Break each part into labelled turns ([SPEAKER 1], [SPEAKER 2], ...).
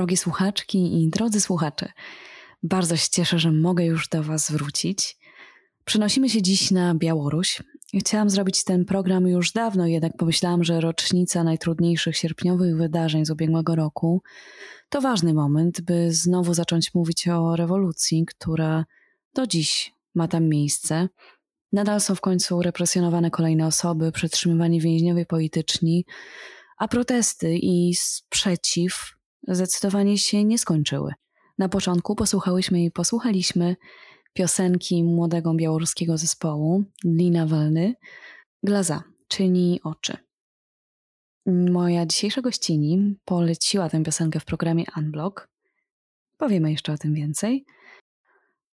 [SPEAKER 1] Drogie słuchaczki i drodzy słuchacze, bardzo się cieszę, że mogę już do Was wrócić. Przenosimy się dziś na Białoruś. Chciałam zrobić ten program już dawno, jednak pomyślałam, że rocznica najtrudniejszych sierpniowych wydarzeń z ubiegłego roku to ważny moment, by znowu zacząć mówić o rewolucji, która do dziś ma tam miejsce. Nadal są w końcu represjonowane kolejne osoby, przetrzymywani więźniowie polityczni, a protesty i sprzeciw zdecydowanie się nie skończyły. Na początku posłuchałyśmy i posłuchaliśmy piosenki młodego białoruskiego zespołu Lina Walny Glaza, czyli oczy. Moja dzisiejsza gościni poleciła tę piosenkę w programie Unblock. Powiemy jeszcze o tym więcej.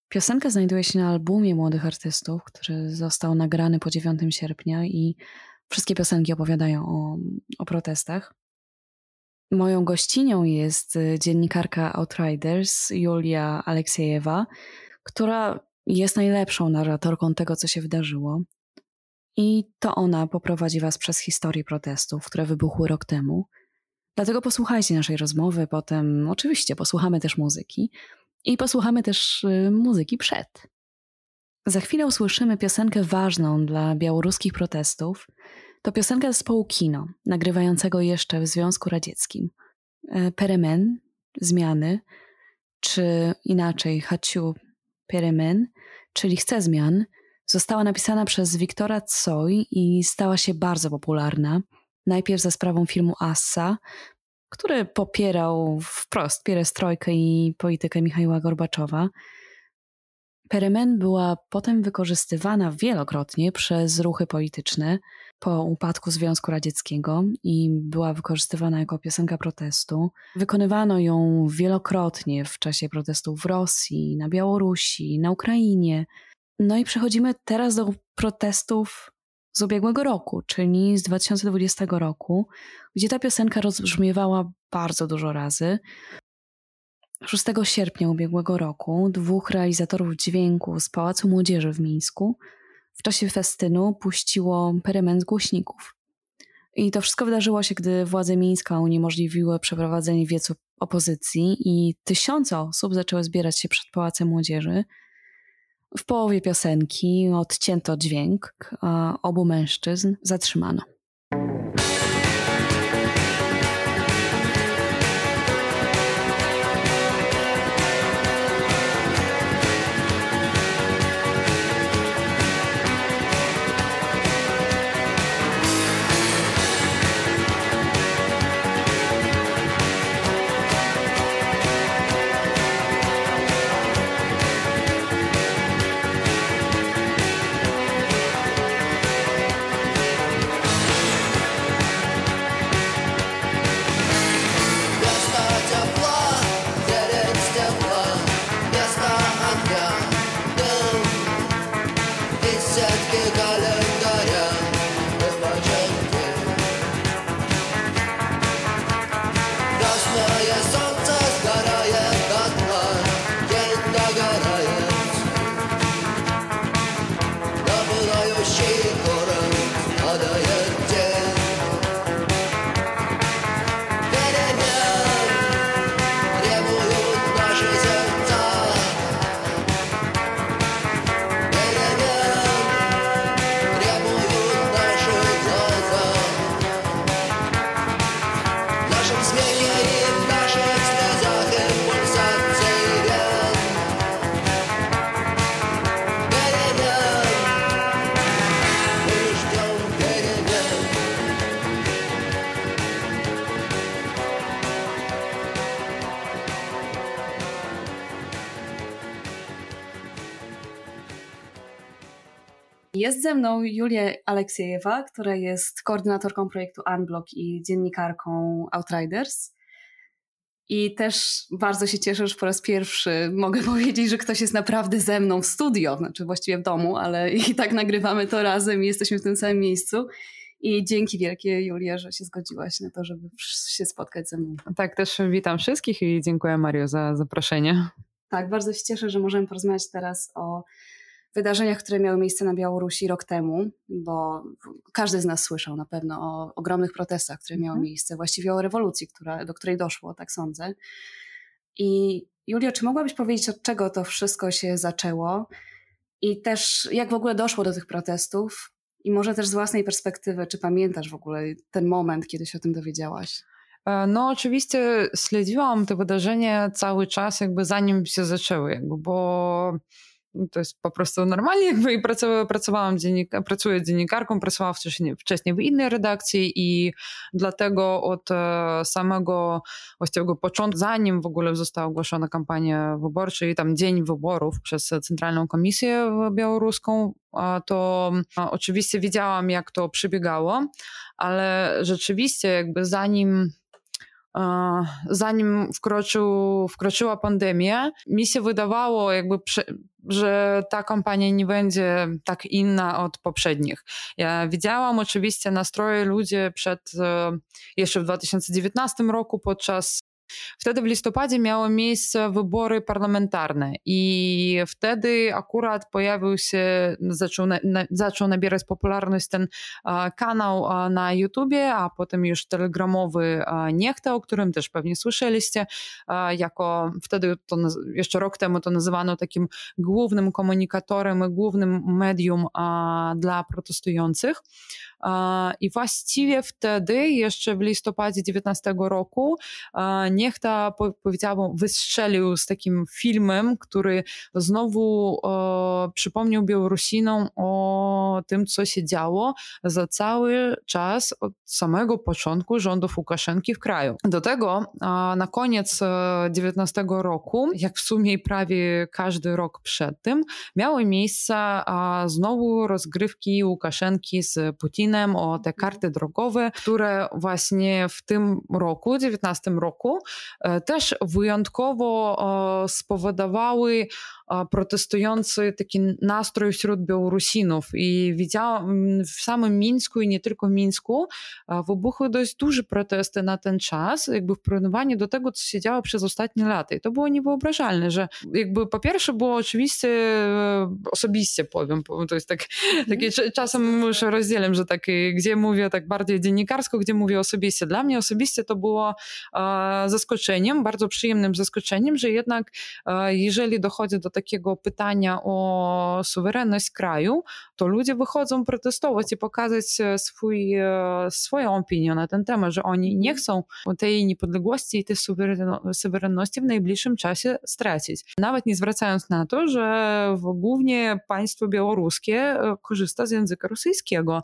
[SPEAKER 1] Piosenka znajduje się na albumie młodych artystów, który został nagrany po 9 sierpnia i wszystkie piosenki opowiadają o, o protestach. Moją gościnią jest y, dziennikarka Outriders Julia Aleksiejewa, która jest najlepszą narratorką tego, co się wydarzyło. I to ona poprowadzi Was przez historię protestów, które wybuchły rok temu. Dlatego posłuchajcie naszej rozmowy, potem oczywiście posłuchamy też muzyki i posłuchamy też y, muzyki przed. Za chwilę usłyszymy piosenkę ważną dla białoruskich protestów. To piosenka zespołu Kino, nagrywającego jeszcze w Związku Radzieckim. E, Peremen, zmiany, czy inaczej Haciu Peremen, czyli Chce zmian, została napisana przez Wiktora Tsoi i stała się bardzo popularna. Najpierw za sprawą filmu Assa, który popierał wprost pierestrojkę i politykę Michała Gorbaczowa. Peremen była potem wykorzystywana wielokrotnie przez ruchy polityczne po upadku Związku Radzieckiego i była wykorzystywana jako piosenka protestu. Wykonywano ją wielokrotnie w czasie protestów w Rosji, na Białorusi, na Ukrainie. No i przechodzimy teraz do protestów z ubiegłego roku, czyli z 2020 roku, gdzie ta piosenka rozbrzmiewała bardzo dużo razy. 6 sierpnia ubiegłego roku dwóch realizatorów dźwięku z Pałacu Młodzieży w Mińsku w czasie festynu puściło peryment głośników. I to wszystko wydarzyło się, gdy władze Mińska uniemożliwiły przeprowadzenie wiecu opozycji i tysiące osób zaczęły zbierać się przed Pałacem Młodzieży. W połowie piosenki odcięto dźwięk, a obu mężczyzn zatrzymano. Ze mną Julia Aleksiejewa, która jest koordynatorką projektu Unblock i dziennikarką Outriders. I też bardzo się cieszę, że po raz pierwszy mogę powiedzieć, że ktoś jest naprawdę ze mną w studio, znaczy właściwie w domu, ale i tak nagrywamy to razem i jesteśmy w tym samym miejscu. I dzięki wielkie, Julia, że się zgodziłaś na to, żeby się spotkać ze mną.
[SPEAKER 2] Tak, też witam wszystkich i dziękuję Mario za zaproszenie.
[SPEAKER 1] Tak, bardzo się cieszę, że możemy porozmawiać teraz o wydarzeniach, które miały miejsce na Białorusi rok temu, bo każdy z nas słyszał na pewno o ogromnych protestach, które miały mhm. miejsce, właściwie o rewolucji, która, do której doszło, tak sądzę. I Julio, czy mogłabyś powiedzieć, od czego to wszystko się zaczęło? I też jak w ogóle doszło do tych protestów? I może też z własnej perspektywy, czy pamiętasz w ogóle ten moment, kiedy się o tym dowiedziałaś?
[SPEAKER 2] E, no, oczywiście śledziłam te wydarzenia cały czas, jakby zanim się zaczęły, jakby, bo to jest po prostu normalnie, jakby i pracowałam, dziennik, pracuję dziennikarką, pracowałam wcześniej, wcześniej w innej redakcji i dlatego od e, samego właściwego początku, zanim w ogóle została ogłoszona kampania wyborcza i tam dzień wyborów przez Centralną Komisję Białoruską, to oczywiście wiedziałam, jak to przebiegało, ale rzeczywiście jakby zanim zanim wkroczył, wkroczyła pandemia, mi się wydawało, jakby, że ta kampania nie będzie tak inna od poprzednich. Ja widziałam oczywiście nastroje ludzi przed, e, jeszcze w 2019 roku podczas Wtedy w listopadzie miały miejsce wybory parlamentarne i wtedy akurat pojawił się, zaczął, na, zaczął nabierać popularność ten kanał na YouTubie, a potem już telegramowy Niechta, o którym też pewnie słyszeliście, jako wtedy to jeszcze rok temu to nazywano takim głównym komunikatorem, głównym medium dla protestujących. I właściwie wtedy, jeszcze w listopadzie 19 roku, Niechta, powiedziałabym, wystrzelił z takim filmem, który znowu przypomniał Białorusinom o tym, co się działo za cały czas od samego początku rządów Łukaszenki w kraju. Do tego na koniec 19 roku, jak w sumie prawie każdy rok przed tym, miały miejsce znowu rozgrywki Łukaszenki z Putinem o te karty drogowe, które właśnie w tym roku, 19 roku, e, też wyjątkowo spowodowały protestujący taki nastrój wśród Białorusinów. I widziałam w samym Mińsku i nie tylko w Mińsku wybuchły dość duże protesty na ten czas, jakby w porównaniu do tego, co się działo przez ostatnie lata. I to było niewyobrażalne, że jakby po pierwsze było oczywiście e, osobiście powiem, to jest tak, takie czasem już rozdzielem, że tak, gdzie mówię tak bardziej dziennikarsko, gdzie mówię osobiście. Dla mnie osobiście to było zaskoczeniem, bardzo przyjemnym zaskoczeniem, że jednak jeżeli dochodzi do takiego pytania o suwerenność kraju, to ludzie wychodzą protestować i pokazać e, swój, e, swoją opinię na ten temat, że oni nie chcą tej niepodległości i tej suwerenności w najbliższym czasie stracić. Nawet nie zwracając na to, że głównie państwo białoruskie e, korzysta z języka rosyjskiego.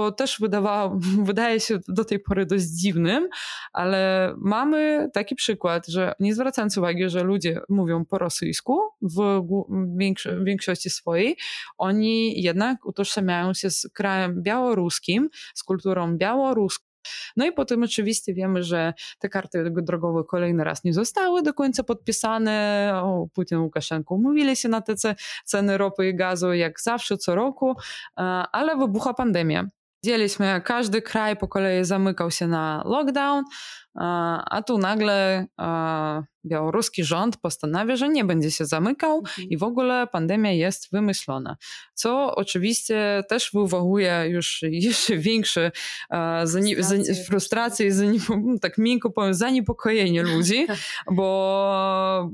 [SPEAKER 2] To też wydawało, wydaje się do tej pory dość dziwnym, ale mamy taki przykład, że nie zwracając uwagi, że ludzie mówią po rosyjsku w większości swojej, oni jednak utożsamiają się z krajem białoruskim, z kulturą białoruską. No i potem oczywiście wiemy, że te karty drogowe kolejny raz nie zostały do końca podpisane. O, Putin i Łukaszenko umówili się na te ceny ropy i gazu jak zawsze co roku, ale wybucha pandemia. Widzieliśmy, każdy kraj po kolei zamykał się na lockdown, a tu nagle białoruski rząd postanawia, że nie będzie się zamykał mhm. i w ogóle pandemia jest wymyślona. Co oczywiście też wywołuje już jeszcze większe frustracje i tak miękko powiem, zaniepokojenie ludzi, bo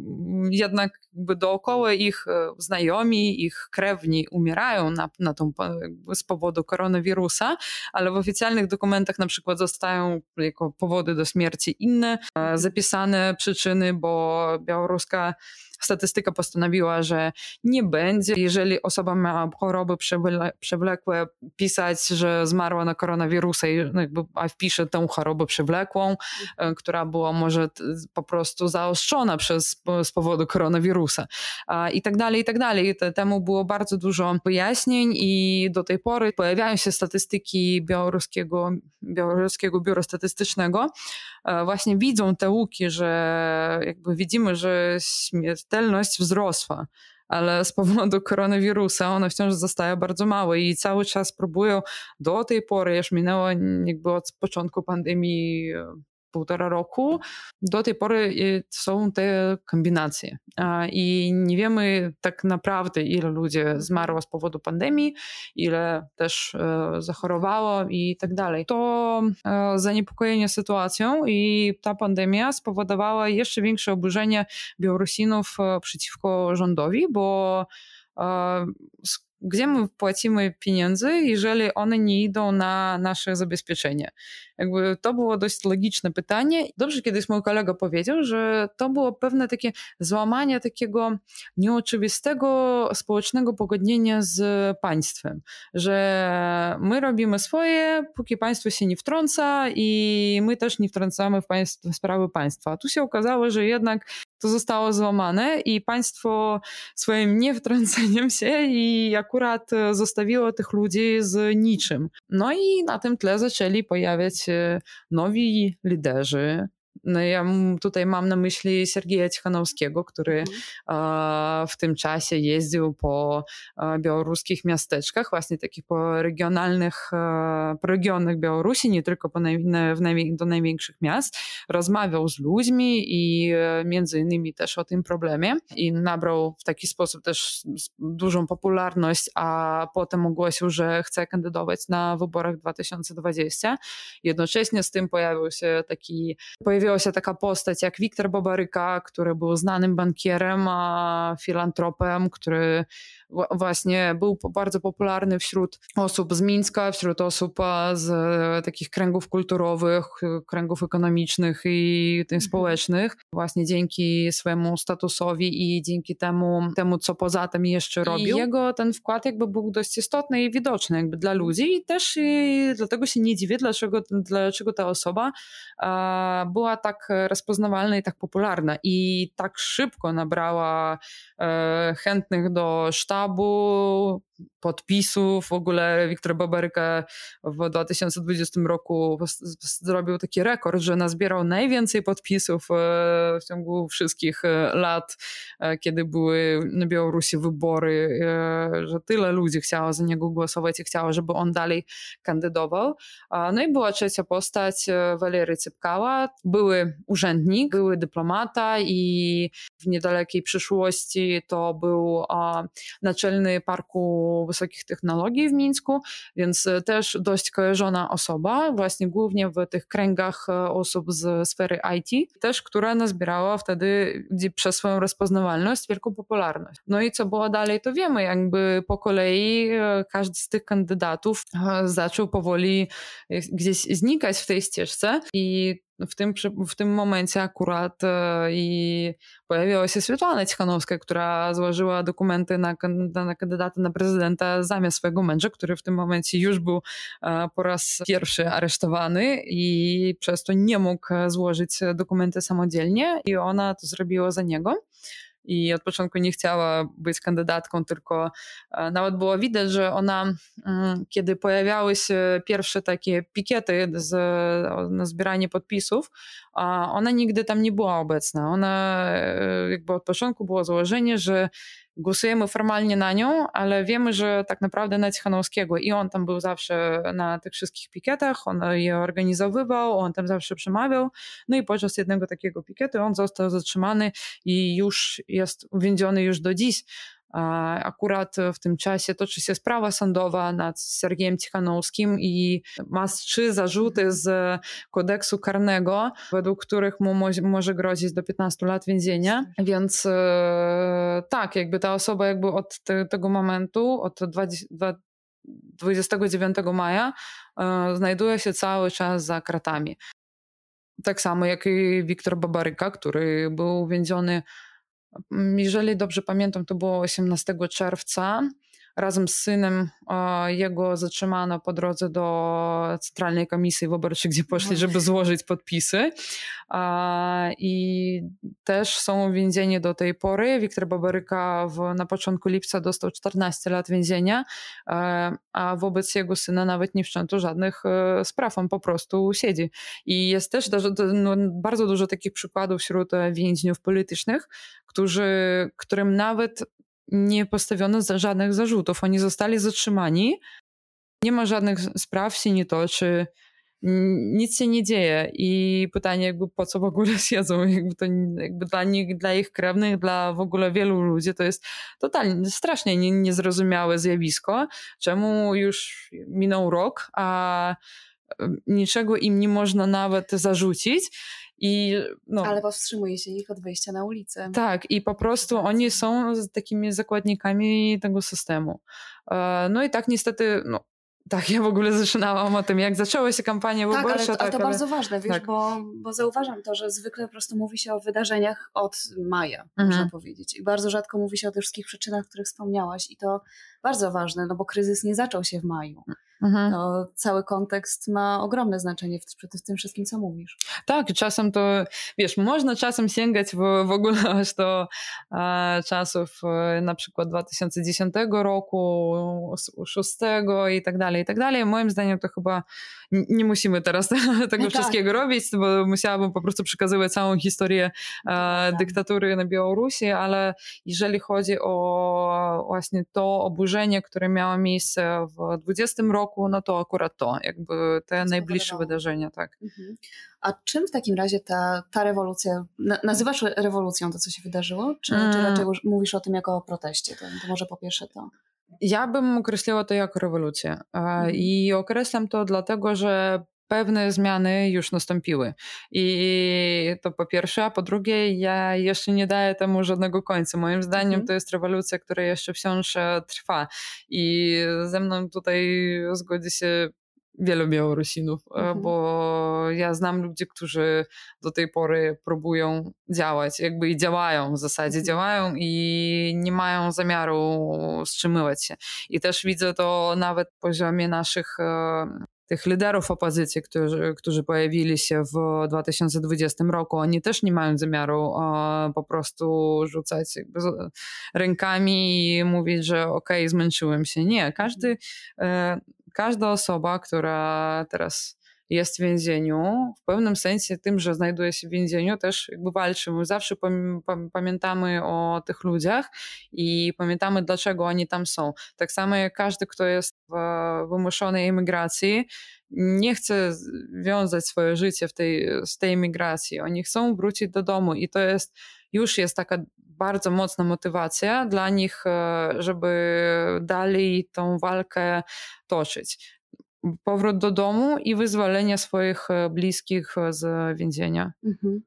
[SPEAKER 2] jednak dookoła ich e, znajomi, ich krewni umierają na, na tą, z powodu koronawirusa, ale w oficjalnych dokumentach na przykład zostają jako powody do śmierci inne e, mhm. zapisane przyczyny, bo białoruska statystyka postanowiła, że nie będzie, jeżeli osoba ma choroby przewlekłe, pisać, że zmarła na koronawirusa i jakby wpisze tę chorobę przewlekłą, e, która była może po prostu zaostrzona przez, z powodu koronawirusa i tak dalej, i tak dalej. Temu było bardzo dużo wyjaśnień i do tej pory pojawiają się statystyki białoruskiego, białoruskiego biura statystycznego, właśnie widzą te łuki, że jakby widzimy, że śmiertelność wzrosła ale z powodu koronawirusa one wciąż zostają bardzo małe i cały czas próbują do tej pory, już minęło jakby od początku pandemii półtora roku. Do tej pory są te kombinacje i nie wiemy tak naprawdę, ile ludzi zmarło z powodu pandemii, ile też zachorowało i tak dalej. To zaniepokojenie sytuacją i ta pandemia spowodowała jeszcze większe oburzenie Białorusinów przeciwko rządowi, bo gdzie my płacimy pieniądze, jeżeli one nie idą na nasze zabezpieczenie? Jakby to było dość logiczne pytanie. Dobrze kiedyś mój kolega powiedział, że to było pewne takie złamanie takiego nieoczywistego społecznego pogodnienia z państwem, że my robimy swoje, póki państwo się nie wtrąca i my też nie wtrącamy w, państw, sprawy państwa. A tu się okazało, że jednak to zostało złamane i państwo swoim niewtrąceniem się i akurat zostawiło tych ludzi z niczym. No i na tym tle zaczęli pojawiać нові лідежі no ja tutaj mam na myśli Sergieja Cichanowskiego, który mhm. w tym czasie jeździł po białoruskich miasteczkach, właśnie takich po regionalnych, po regionach Białorusi, nie tylko po naj, naj, do największych miast. Rozmawiał z ludźmi i e, między innymi też o tym problemie i nabrał w taki sposób też dużą popularność, a potem ogłosił, że chce kandydować na wyborach 2020. Jednocześnie z tym pojawił się taki, pojawiła pojawiła się taka postać jak Wiktor Bobaryka, który był znanym bankierem, filantropem, który właśnie był bardzo popularny wśród osób z Mińska, wśród osób z takich kręgów kulturowych, kręgów ekonomicznych i mhm. społecznych, właśnie dzięki swojemu statusowi i dzięki temu, temu co poza tym jeszcze robił. I jego ten wkład jakby był dość istotny i widoczny jakby dla ludzi i też i dlatego się nie dziwię, dlaczego, dlaczego ta osoba była tak rozpoznawalna i tak popularna i tak szybko nabrała e, chętnych do sztabu, acabo podpisów. W ogóle Wiktor Babaryka w 2020 roku zrobił taki rekord, że nazbierał najwięcej podpisów e, w ciągu wszystkich e, lat, e, kiedy były na Białorusi wybory, że tyle ludzi chciało za niego głosować i chciało, żeby on dalej kandydował. No i była trzecia postać, Walery Cypkała. Były urzędnik, były dyplomata i w niedalekiej przyszłości to był naczelny parku wysokich technologii w Mińsku, więc e, też dość kojarzona osoba, właśnie głównie w tych kręgach e, osób z sfery IT, też która nazbierała wtedy przez swoją rozpoznawalność wielką popularność. No i co było dalej, to wiemy, jakby po kolei e, każdy z tych kandydatów zaczął powoli gdzieś znikać w tej ścieżce i w tym, w tym momencie akurat e, i pojawiła się Swietłana Cichanowska, która złożyła dokumenty na, na kandydatę na prezydenta zamiast swojego męża, który w tym momencie już był e, po raz pierwszy aresztowany i przez to nie mógł złożyć dokumenty samodzielnie i ona to zrobiła za niego i od początku nie chciała być kandydatką, tylko e, nawet było widać, że ona, mm, kiedy pojawiały się pierwsze takie pikiety z, na zbieranie podpisów, ona nigdy tam nie była obecna. Ona e, jakby od początku było założenie, że głosujemy formalnie na nią, ale wiemy, że tak naprawdę na Cichanowskiego i on tam był zawsze na tych wszystkich pikietach, on je organizowywał, on tam zawsze przemawiał, no i podczas jednego takiego pikietu on został zatrzymany i już jest uwięziony już do dziś Akurat w tym czasie toczy się sprawa sądowa nad Sergiejem Cichanowskim i ma trzy zarzuty z kodeksu karnego, według których mu może grozić do 15 lat więzienia. Więc e, tak, jakby ta osoba jakby od te, tego momentu, od 20, 29 maja e, znajduje się cały czas za kratami. Tak samo jak i Wiktor Babaryka, który był uwięziony jeżeli dobrze pamiętam, to było 18 czerwca. Razem z synem jego zatrzymano po drodze do Centralnej Komisji Wyborczej, gdzie poszli, żeby złożyć podpisy. I też są więzieni do tej pory. Wiktor Babaryka w, na początku lipca dostał 14 lat więzienia, a wobec jego syna nawet nie wszczęto żadnych e, spraw. On po prostu siedzi. I jest też no, bardzo dużo takich przykładów wśród e, więźniów politycznych, którzy, którym nawet nie postawiono żadnych zarzutów. Oni zostali zatrzymani, nie ma żadnych spraw się nie toczy, nic się nie dzieje. I pytanie jakby po co w ogóle siedzą, jakby to jakby dla nich, dla ich krewnych, dla w ogóle wielu ludzi to jest totalnie, strasznie niezrozumiałe zjawisko, czemu już minął rok, a niczego im nie można nawet zarzucić. I,
[SPEAKER 1] no, Ale powstrzymuje się ich od wyjścia na ulicę.
[SPEAKER 2] Tak, i po prostu oni są takimi zakładnikami tego systemu. E, no i tak niestety, no, tak, ja w ogóle zaczynałam o tym, jak zaczęła się kampania
[SPEAKER 1] wyborcza. Tak, ale, tak, ale to ale... bardzo ważne, wiesz, tak. bo, bo zauważam to, że zwykle po prostu mówi się o wydarzeniach od maja, mhm. można powiedzieć. I bardzo rzadko mówi się o tych wszystkich przyczynach, o których wspomniałaś. I to bardzo ważne, no bo kryzys nie zaczął się w maju. Mhm. To cały kontekst ma ogromne znaczenie w, w, tym wszystkim, co mówisz.
[SPEAKER 2] Tak, czasem to, wiesz, można czasem sięgać w, w ogóle aż do e, czasów e, na przykład 2010 roku, 6 i tak dalej, i tak dalej. Moim zdaniem to chyba nie musimy teraz tego tak. wszystkiego robić, bo musiałabym po prostu przekazywać całą historię e, dyktatury na Białorusi, ale jeżeli chodzi o właśnie to oburzenie, które miało miejsce w 20 roku, no to akurat to, jakby te najbliższe wydarzenia, tak. Mhm.
[SPEAKER 1] A czym w takim razie ta, ta rewolucja, nazywasz rewolucją to, co się wydarzyło, czy, czy mm. raczej mówisz o tym jako o proteście? To, to może po pierwsze to.
[SPEAKER 2] Ja bym określiła to jako rewolucję. Mhm. I określam to dlatego, że pewne zmiany już nastąpiły. I to po pierwsze, a po drugie, ja jeszcze nie daję temu żadnego końca. Moim zdaniem mhm. to jest rewolucja, która jeszcze wciąż trwa. I ze mną tutaj zgodzi się wielu Białorusinów, e, mhm. bo ja znam ludzi, którzy do tej pory próbują działać, jakby i działają w zasadzie, mhm. działają i nie mają zamiaru wstrzymywać się. I też widzę to nawet w poziomie naszych e, tych liderów opozycji, którzy, którzy pojawili się w 2020 roku, oni też nie mają zamiaru e, po prostu rzucać rękami i mówić, że okej, okay, zmęczyłem się. Nie, każdy każda osoba, która teraz jest w więzieniu, w pewnym sensie tym, że znajduje się w więzieniu, też jakby walczymy. Zawsze pamiętamy o tych ludziach i pamiętamy, dlaczego oni tam są. Tak samo jak każdy, kto jest w wymuszonej emigracji, nie chce wiązać swoje życie w tej, z tej emigracji. Oni chcą wrócić do domu i to jest, już jest taka bardzo mocna motywacja dla nich, e, żeby dalej tą walkę toczyć. Powrót do domu i wyzwolenie swoich e, bliskich z więzienia. Mhm.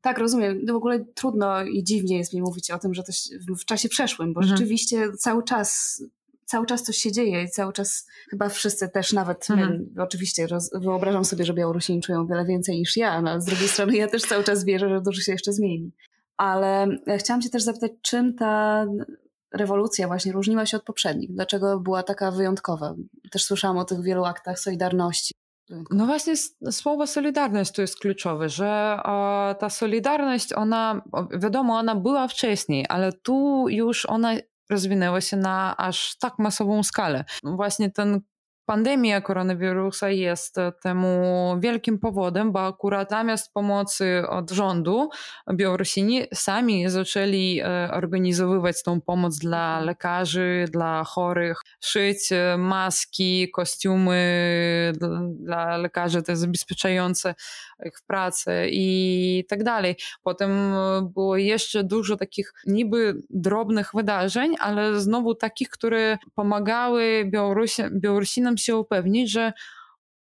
[SPEAKER 1] Tak, rozumiem. W ogóle trudno i dziwnie jest mi mówić o tym, że to w czasie przeszłym, bo mhm. rzeczywiście cały czas cały czas coś się dzieje i cały czas chyba wszyscy też, nawet mhm. my, oczywiście roz, wyobrażam sobie, że Białorusini czują wiele więcej niż ja, no, ale z drugiej strony ja też cały czas wierzę, że dużo się jeszcze zmieni. Ale chciałam Cię też zapytać, czym ta rewolucja właśnie różniła się od poprzednich? Dlaczego była taka wyjątkowa? Też słyszałam o tych wielu aktach solidarności.
[SPEAKER 2] No właśnie słowo solidarność tu jest kluczowe, że ta solidarność, ona, wiadomo, ona była wcześniej, ale tu już ona rozwinęła się na aż tak masową skalę. Właśnie ten pandemia koronawirusa jest temu wielkim powodem, bo akurat zamiast pomocy od rządu Białorusini sami zaczęli e, organizowywać tą pomoc dla lekarzy, dla chorych, szyć e, maski, kostiumy dla lekarzy te zabezpieczające ich pracę i tak dalej. Potem e, było jeszcze dużo takich niby drobnych wydarzeń, ale znowu takich, które pomagały Białorusi, Białorusinom się upewnić, że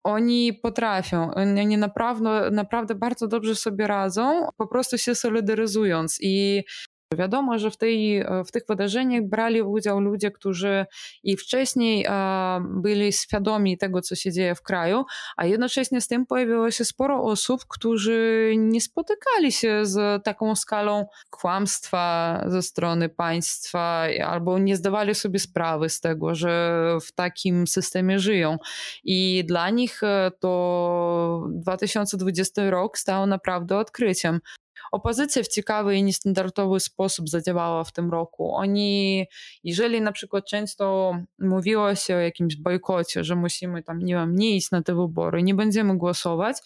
[SPEAKER 2] oni potrafią, oni naprawdę, naprawdę bardzo dobrze sobie radzą, po prostu się solidaryzując. I Wiadomo, że w, tej, w tych wydarzeniach brali udział ludzie, którzy i wcześniej byli świadomi tego, co się dzieje w kraju, a jednocześnie z tym pojawiło się sporo osób, którzy nie spotykali się z taką skalą kłamstwa ze strony państwa albo nie zdawali sobie sprawy z tego, że w takim systemie żyją. I dla nich e, to 2020 rok stał naprawdę odkryciem opozycja w ciekawy i niestandardowy sposób zadziałała w tym roku. Oni, jeżeli na przykład często mówiło się o jakimś bojkocie, że musimy tam, nie wiem, nie iść na te wybory, nie będziemy głosować,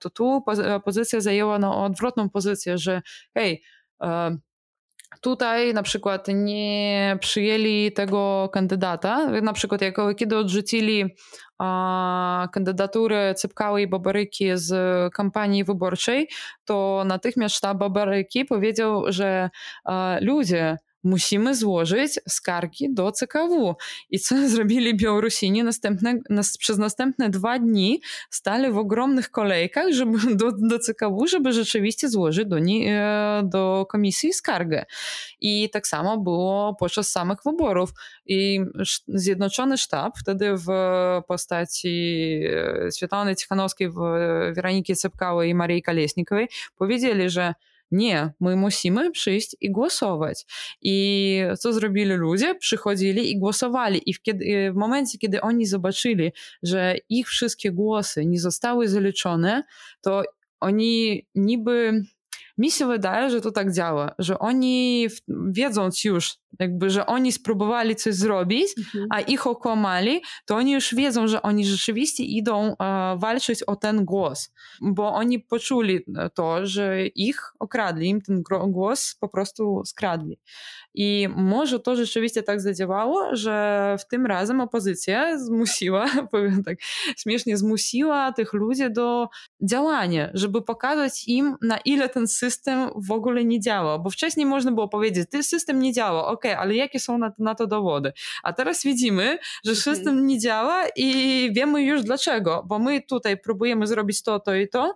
[SPEAKER 2] to tu opozycja zajęła no, odwrotną pozycję, że hej, tutaj na przykład nie przyjęli tego kandydata, na przykład jak, kiedy odrzucili a, kandydatury Cypkały i Babaryki z kampanii wyborczej, to natychmiast sztab Babaryki powiedział, że a, ludzie musimy złożyć skargi do CKW. I co zrobili Białorusini? Następne, nas, przez następne dwa dni stali w ogromnych kolejkach żeby, do, do CKW, żeby rzeczywiście złożyć do, nie, do komisji skargę. I tak samo było podczas samych wyborów. I Zjednoczony Sztab wtedy w postaci Świetlany Tichanowskiej, Weroniki Cepkały i Marii Kalesnikowej powiedzieli, że nie, my musimy przyjść i głosować. I co zrobili ludzie? Przychodzili i głosowali. I w, momencie, kiedy oni zobaczyli, że ich wszystkie głosy nie zostały zaliczone, to oni niby mi się wydaje, że to tak działa, że oni wiedząc już, jakby, że oni spróbowali coś zrobić, mhm. a ich okłamali, to oni już wiedzą, że oni rzeczywiście idą e, walczyć o ten głos, bo oni poczuli to, że ich okradli, im ten głos po prostu skradli. I może to rzeczywiście tak zadziałało, że w tym razem opozycja zmusiła, powiem tak śmiesznie, zmusiła tych ludzi do działania, żeby pokazać im, na ile ten system w ogóle nie działa. Bo wcześniej można było powiedzieć, ten system nie działa, ok, ale jakie są na, na to dowody? A teraz widzimy, że mhm. system nie działa i wiemy już dlaczego, bo my tutaj próbujemy zrobić to, to i to,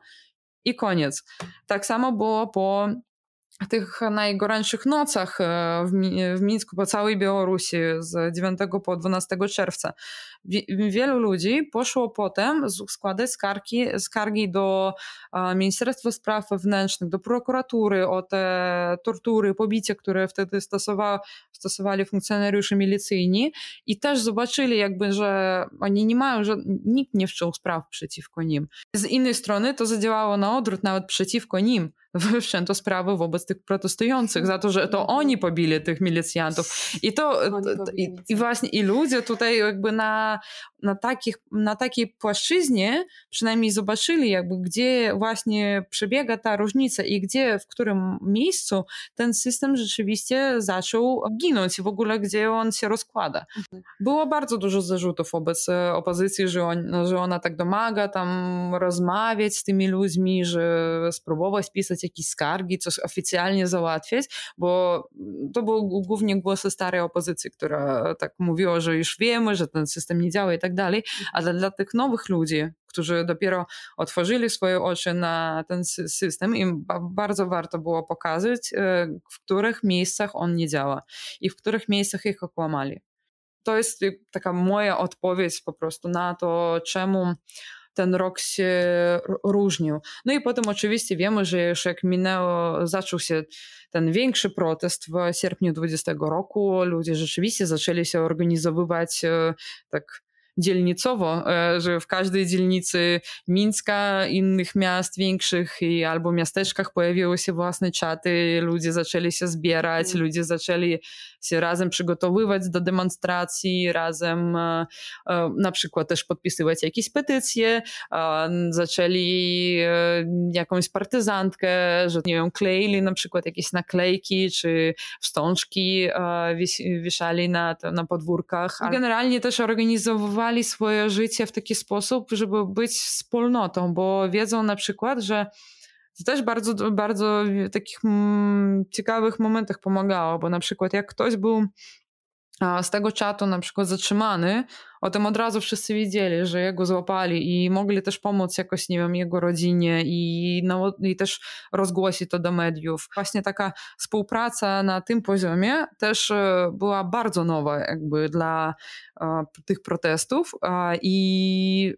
[SPEAKER 2] i koniec. Tak samo było po tych najgorętszych nocach e, w, w Mińsku po całej Białorusi z 9 po 12 czerwca. Wielu ludzi poszło potem składać skargi, skargi do Ministerstwa Spraw Wewnętrznych, do prokuratury o te tortury, pobicie, które wtedy stosowa, stosowali funkcjonariusze milicyjni i też zobaczyli jakby, że oni nie mają, że nikt nie wszczął spraw przeciwko nim. Z innej strony to zadziałało na odwrót nawet przeciwko nim wszczęto sprawy wobec tych protestujących za to, że to oni pobili tych milicjantów. I to i, i, właśnie i ludzie tutaj jakby na, na, takich, na takiej płaszczyźnie przynajmniej zobaczyli jakby gdzie właśnie przebiega ta różnica i gdzie, w którym miejscu ten system rzeczywiście zaczął ginąć i w ogóle gdzie on się rozkłada. Mhm. Było bardzo dużo zarzutów wobec e, opozycji, że, on, że ona tak domaga tam rozmawiać z tymi ludźmi, że spróbować pisać jakieś skargi, coś oficjalnie załatwiać, bo to były głównie głosy starej opozycji, która tak mówiła, że już wiemy, że ten system nie działa i tak dalej, ale dla tych nowych ludzi, którzy dopiero otworzyli swoje oczy na ten system, im bardzo warto było pokazać, e, w których miejscach on nie działa i w których miejscach ich okłamali. To jest taka moja odpowiedź po prostu na to, czemu ten rok się różnił. No i potem oczywiście wiemy, że już jak minęło, zaczął się ten większy protest w sierpniu 20 roku, ludzie rzeczywiście zaczęli się organizowywać e, tak dzielnicowo, e, że w każdej dzielnicy Mińska, innych miast większych i albo miasteczkach pojawiły się własne czaty, ludzie zaczęli się zbierać, mm. ludzie zaczęli się razem przygotowywać do demonstracji, razem e, e, na przykład też podpisywać jakieś petycje, zaczęli jakąś partyzantkę, że nie wiem, kleili na przykład jakieś naklejki czy wstążki wieszali na, na podwórkach. Generalnie też organizowali planowali swoje życie w taki sposób, żeby być wspólnotą, bo wiedzą na przykład, że to też bardzo, bardzo w takich mm, ciekawych momentach pomagało, bo na przykład jak ktoś był z tego czatu na przykład zatrzymany, o tym od razu wszyscy wiedzieli, że jego złapali i mogli też pomóc jakoś, nie wiem, jego rodzinie i, no, i też rozgłosić to do mediów. Właśnie taka współpraca na tym poziomie też e, była bardzo nowa jakby dla a, tych protestów i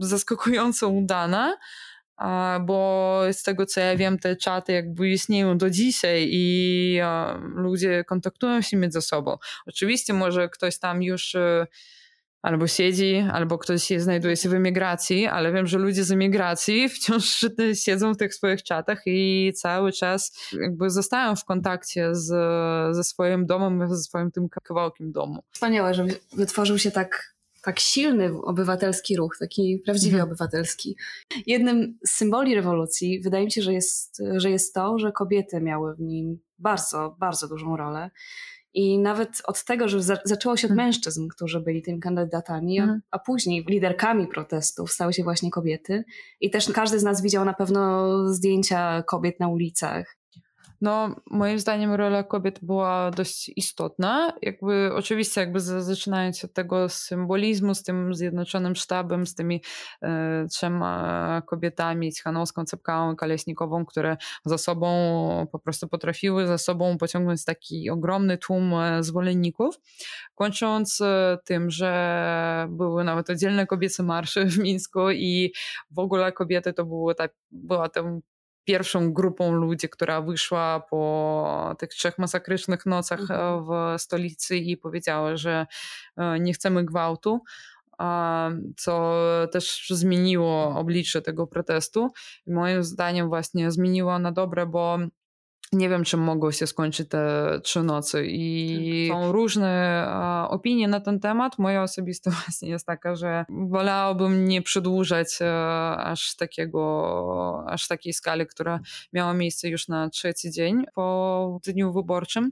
[SPEAKER 2] zaskakująco udana bo z tego co ja wiem, te czaty jakby istnieją do dzisiaj i ludzie kontaktują się między sobą. Oczywiście może ktoś tam już e, albo siedzi, albo ktoś znajduje się w emigracji, ale wiem, że ludzie z emigracji wciąż siedzą w tych swoich czatach i cały czas jakby zostają w kontakcie z, ze swoim domem, ze swoim tym kawałkiem domu.
[SPEAKER 1] Wspaniałe, że wytworzył się tak tak silny obywatelski ruch, taki prawdziwie mhm. obywatelski. Jednym z symboli rewolucji wydaje mi się, że jest, że jest to, że kobiety miały w nim bardzo, bardzo dużą rolę. I nawet od tego, że za zaczęło się od mhm. mężczyzn, którzy byli tymi kandydatami, a, a, później liderkami protestów stały się właśnie kobiety. I też każdy z nas widział na pewno zdjęcia kobiet na ulicach.
[SPEAKER 2] No, moim zdaniem rola kobiet była dość istotna. Jakby, oczywiście, jakby zaczynając od tego symbolizmu z tym zjednoczonym sztabem, z tymi e, trzema kobietami, Cichanowską, Cepkałą i Kaleśnikową, które za sobą po prostu potrafiły za sobą pociągnąć taki ogromny tłum e, zwolenników. Kończąc e, tym, że były nawet oddzielne kobiece marsze w Mińsku i w ogóle kobiety to było ta, była tam pierwszą grupą ludzi, która wyszła po tych trzech masakrycznych nocach e, mhm. w stolicy i powiedziała, że e, nie chcemy gwałtu co też zmieniło oblicze tego protestu. I moim zdaniem właśnie zmieniło na dobre, bo nie wiem, czym mogły się skończyć te trzy nocy. I tak. są różne opinie na ten temat. Moja osobista właśnie jest taka, że wolałabym nie przedłużać e, aż takiego, aż takiej skali, która miała miejsce już na trzeci dzień po dniu wyborczym.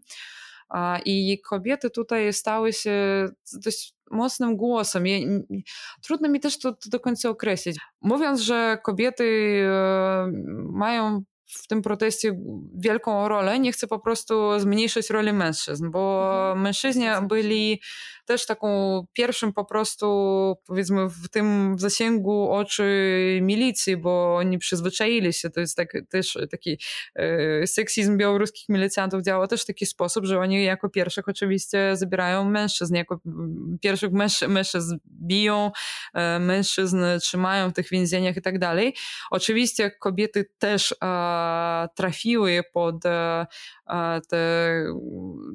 [SPEAKER 2] I kobiety tutaj stały się dość mocnym głosem. trudno mi też to, to do końca określić. Mówiąc, że kobiety e, mają w tym proteście wielką rolę, nie chcę po prostu zmniejszyć roli mężczyzn, bo mhm. mężczyźni byli też taką pierwszym po prostu, powiedzmy, w tym zasięgu oczy milicji, bo oni przyzwyczaili się. To jest tak, też taki e, seksizm białoruskich milicjantów działa też w taki sposób, że oni jako pierwszych oczywiście zabierają mężczyzn, jako pierwszych męż, mężczyzn biją, e, mężczyzn trzymają w tych więzieniach i tak dalej. Oczywiście kobiety też e, trafiły pod e, tę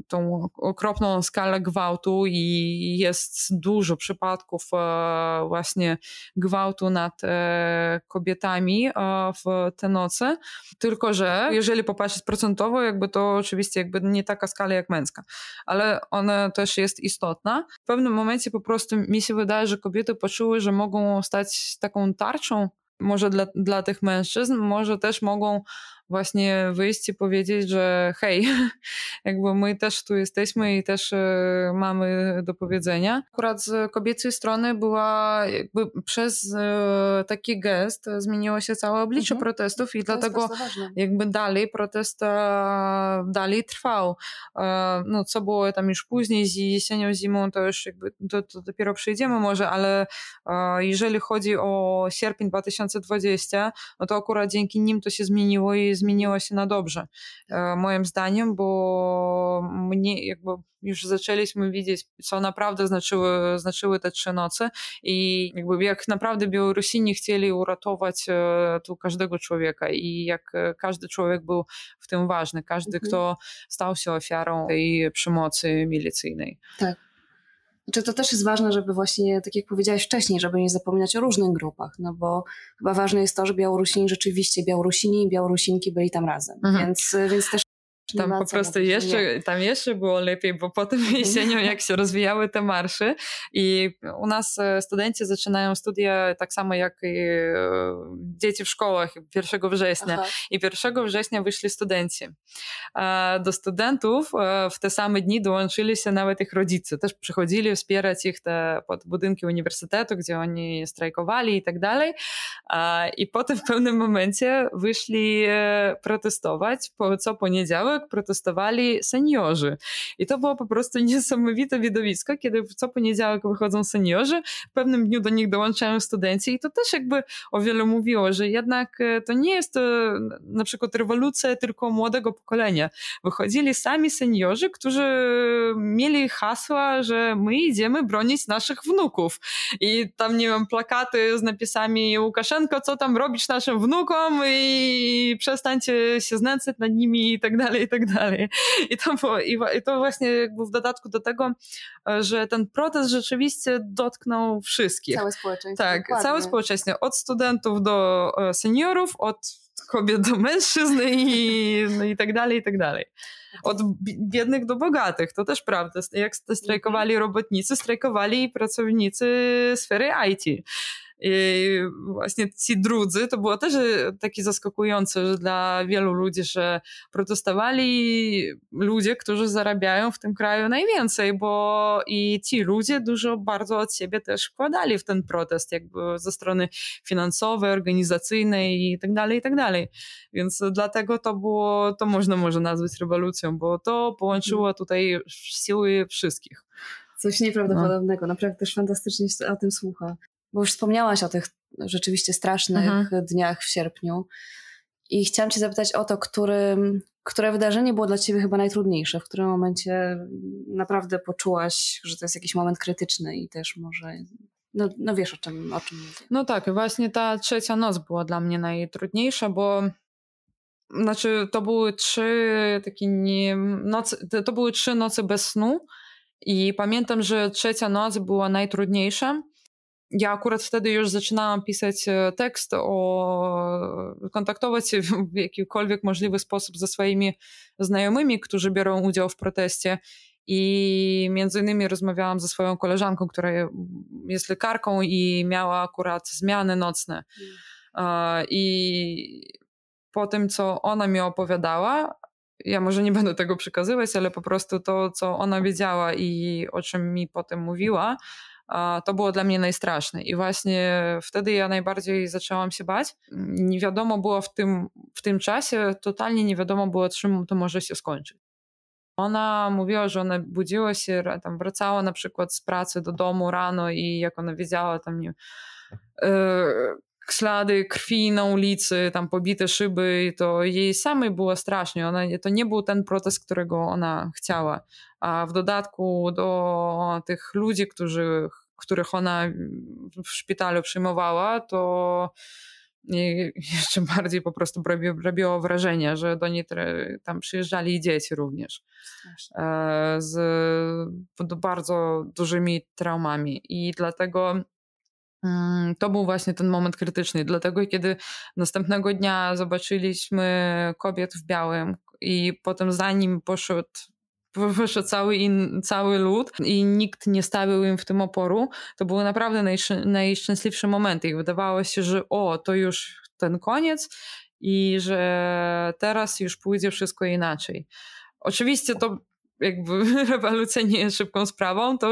[SPEAKER 2] tą okropną skalę gwałtu i jest dużo przypadków e, właśnie gwałtu nad e, kobietami e, w te noce. Tylko, że jeżeli popatrzeć procentowo, jakby to oczywiście jakby nie taka skala jak męska, ale ona też jest istotna. W pewnym momencie po prostu mi się wydaje, że kobiety poczuły, że mogą stać taką tarczą może dla, dla tych mężczyzn, może też mogą właśnie wyjść i powiedzieć, że hej, jakby my też tu jesteśmy i też e, mamy do powiedzenia. Akurat z kobiecej strony była jakby przez e, taki gest zmieniło się całe oblicze mhm. protestów i to dlatego jakby dalej protest e, dalej trwał. No co było tam już później, z jesienią, zimą, to już jakby to, to dopiero przejdziemy może, ale jeżeli chodzi o sierpień 2020, no to akurat dzięki nim to się zmieniło i zmieniło się na dobrze, tak. moim zdaniem, bo mnie jakby już zaczęliśmy widzieć, co naprawdę znaczyły, znaczyły te trzy noce i jakby jak naprawdę Białorusini chcieli uratować e, tu każdego człowieka i jak e, każdy człowiek był w tym ważny, każdy, mhm. kto stał się ofiarą tej przemocy milicyjnej.
[SPEAKER 1] Tak. Czy to też jest ważne, żeby właśnie, tak jak powiedziałaś wcześniej, żeby nie zapominać o różnych grupach, no bo chyba ważne jest to, że Białorusini rzeczywiście, Białorusini i Białorusinki byli tam razem, mhm. więc, więc też
[SPEAKER 2] tam po prostu jeszcze, tam jeszcze było lepiej, bo potem jesienią, jak się rozwijały te marsze i u nas e, studenci zaczynają studia tak samo jak i e, dzieci w szkołach 1 września. Aha. I 1 września wyszli studenci. Do studentów e, w te same dni dołączyli się nawet ich rodzice. Też przychodzili wspierać ich te pod budynki uniwersytetu, gdzie oni strajkowali i tak dalej. I potem w pewnym momencie wyszli protestować po co poniedziałek protestowali seniorzy. I to było po prostu niesamowite widowisko, kiedy co poniedziałek wychodzą seniorzy, w pewnym dniu do nich dołączają studenci i to też jakby o wiele mówiło, że jednak e, to nie jest e, na przykład rewolucja tylko młodego pokolenia. Wychodzili sami seniorzy, którzy mieli hasła, że my idziemy bronić naszych wnuków. I tam, nie wiem, plakaty z napisami Łukaszenko, co tam robisz naszym wnukom i przestańcie się znęcać nad nimi i tak dalej, tak dalej. I to, było, i to właśnie w dodatku do tego, e, że ten protest rzeczywiście dotknął wszystkich.
[SPEAKER 1] Całe społeczeństwo.
[SPEAKER 2] Tak, dokładnie. całe społeczeństwo. Od studentów do e, seniorów, od kobiet do mężczyzn i, no i tak dalej, i tak dalej. Od biednych do bogatych, to też prawda. Jak strajkowali robotnicy, strajkowali pracownicy sfery IT. I właśnie ci drudzy, to było też takie zaskakujące że dla wielu ludzi, że protestowali ludzie, którzy zarabiają w tym kraju najwięcej, bo i ci ludzie dużo bardzo od siebie też wkładali w ten protest, jakby ze strony finansowej, organizacyjnej i tak dalej, i tak dalej. Więc dlatego to było, to można może nazwać rewolucją, bo to połączyło mhm. tutaj siły wszystkich.
[SPEAKER 1] Coś nieprawdopodobnego, no. naprawdę też fantastycznie się o tym słucha. Bo już wspomniałaś o tych rzeczywiście strasznych mhm. dniach w sierpniu. I chciałam Cię zapytać o to, które wydarzenie było dla Ciebie chyba najtrudniejsze? W którym momencie naprawdę poczułaś, że to jest jakiś moment krytyczny i też może. No, no wiesz o czym, o czym mówię.
[SPEAKER 2] No tak, właśnie ta trzecia noc była dla mnie najtrudniejsza, bo znaczy to były trzy takie nie, nocy, to były trzy noce bez snu i pamiętam, że trzecia noc była najtrudniejsza. Ja akurat wtedy już zaczynałam pisać e, tekst, o, kontaktować się w jakikolwiek możliwy sposób ze swoimi znajomymi, którzy biorą udział w proteście. I między innymi rozmawiałam ze swoją koleżanką, która jest lekarką i miała akurat zmiany nocne. I po tym, co ona mi opowiadała, ja może nie będę tego przekazywać, ale po prostu to, co ona wiedziała i o czym mi potem mówiła, to było dla mnie najstraszne. I właśnie wtedy ja najbardziej zaczęłam się bać. Nie wiadomo było w tym, w tym czasie, totalnie nie wiadomo było, czym to może się skończyć. Ona mówiła, że ona budziła się, tam wracała na przykład z pracy do domu rano i jak ona wiedziała, tam nie, yy, ślady krwi na ulicy, tam pobite szyby, to jej samej było strasznie. Ona, to nie był ten protest, którego ona chciała. A w dodatku do tych ludzi, którzy, których ona w szpitalu przyjmowała, to jeszcze bardziej po prostu robiło wrażenie, że do niej tam przyjeżdżali dzieci również e, z bardzo dużymi traumami i dlatego to był właśnie ten moment krytyczny. Dlatego, kiedy następnego dnia zobaczyliśmy kobiet w białym, i potem za nim poszedł cały, in, cały lud i nikt nie stawił im w tym oporu, to były naprawdę najsz, najszczęśliwsze momenty i wydawało się, że o, to już ten koniec i że teraz już pójdzie wszystko inaczej. Oczywiście to jakby rewolucja nie jest szybką sprawą, to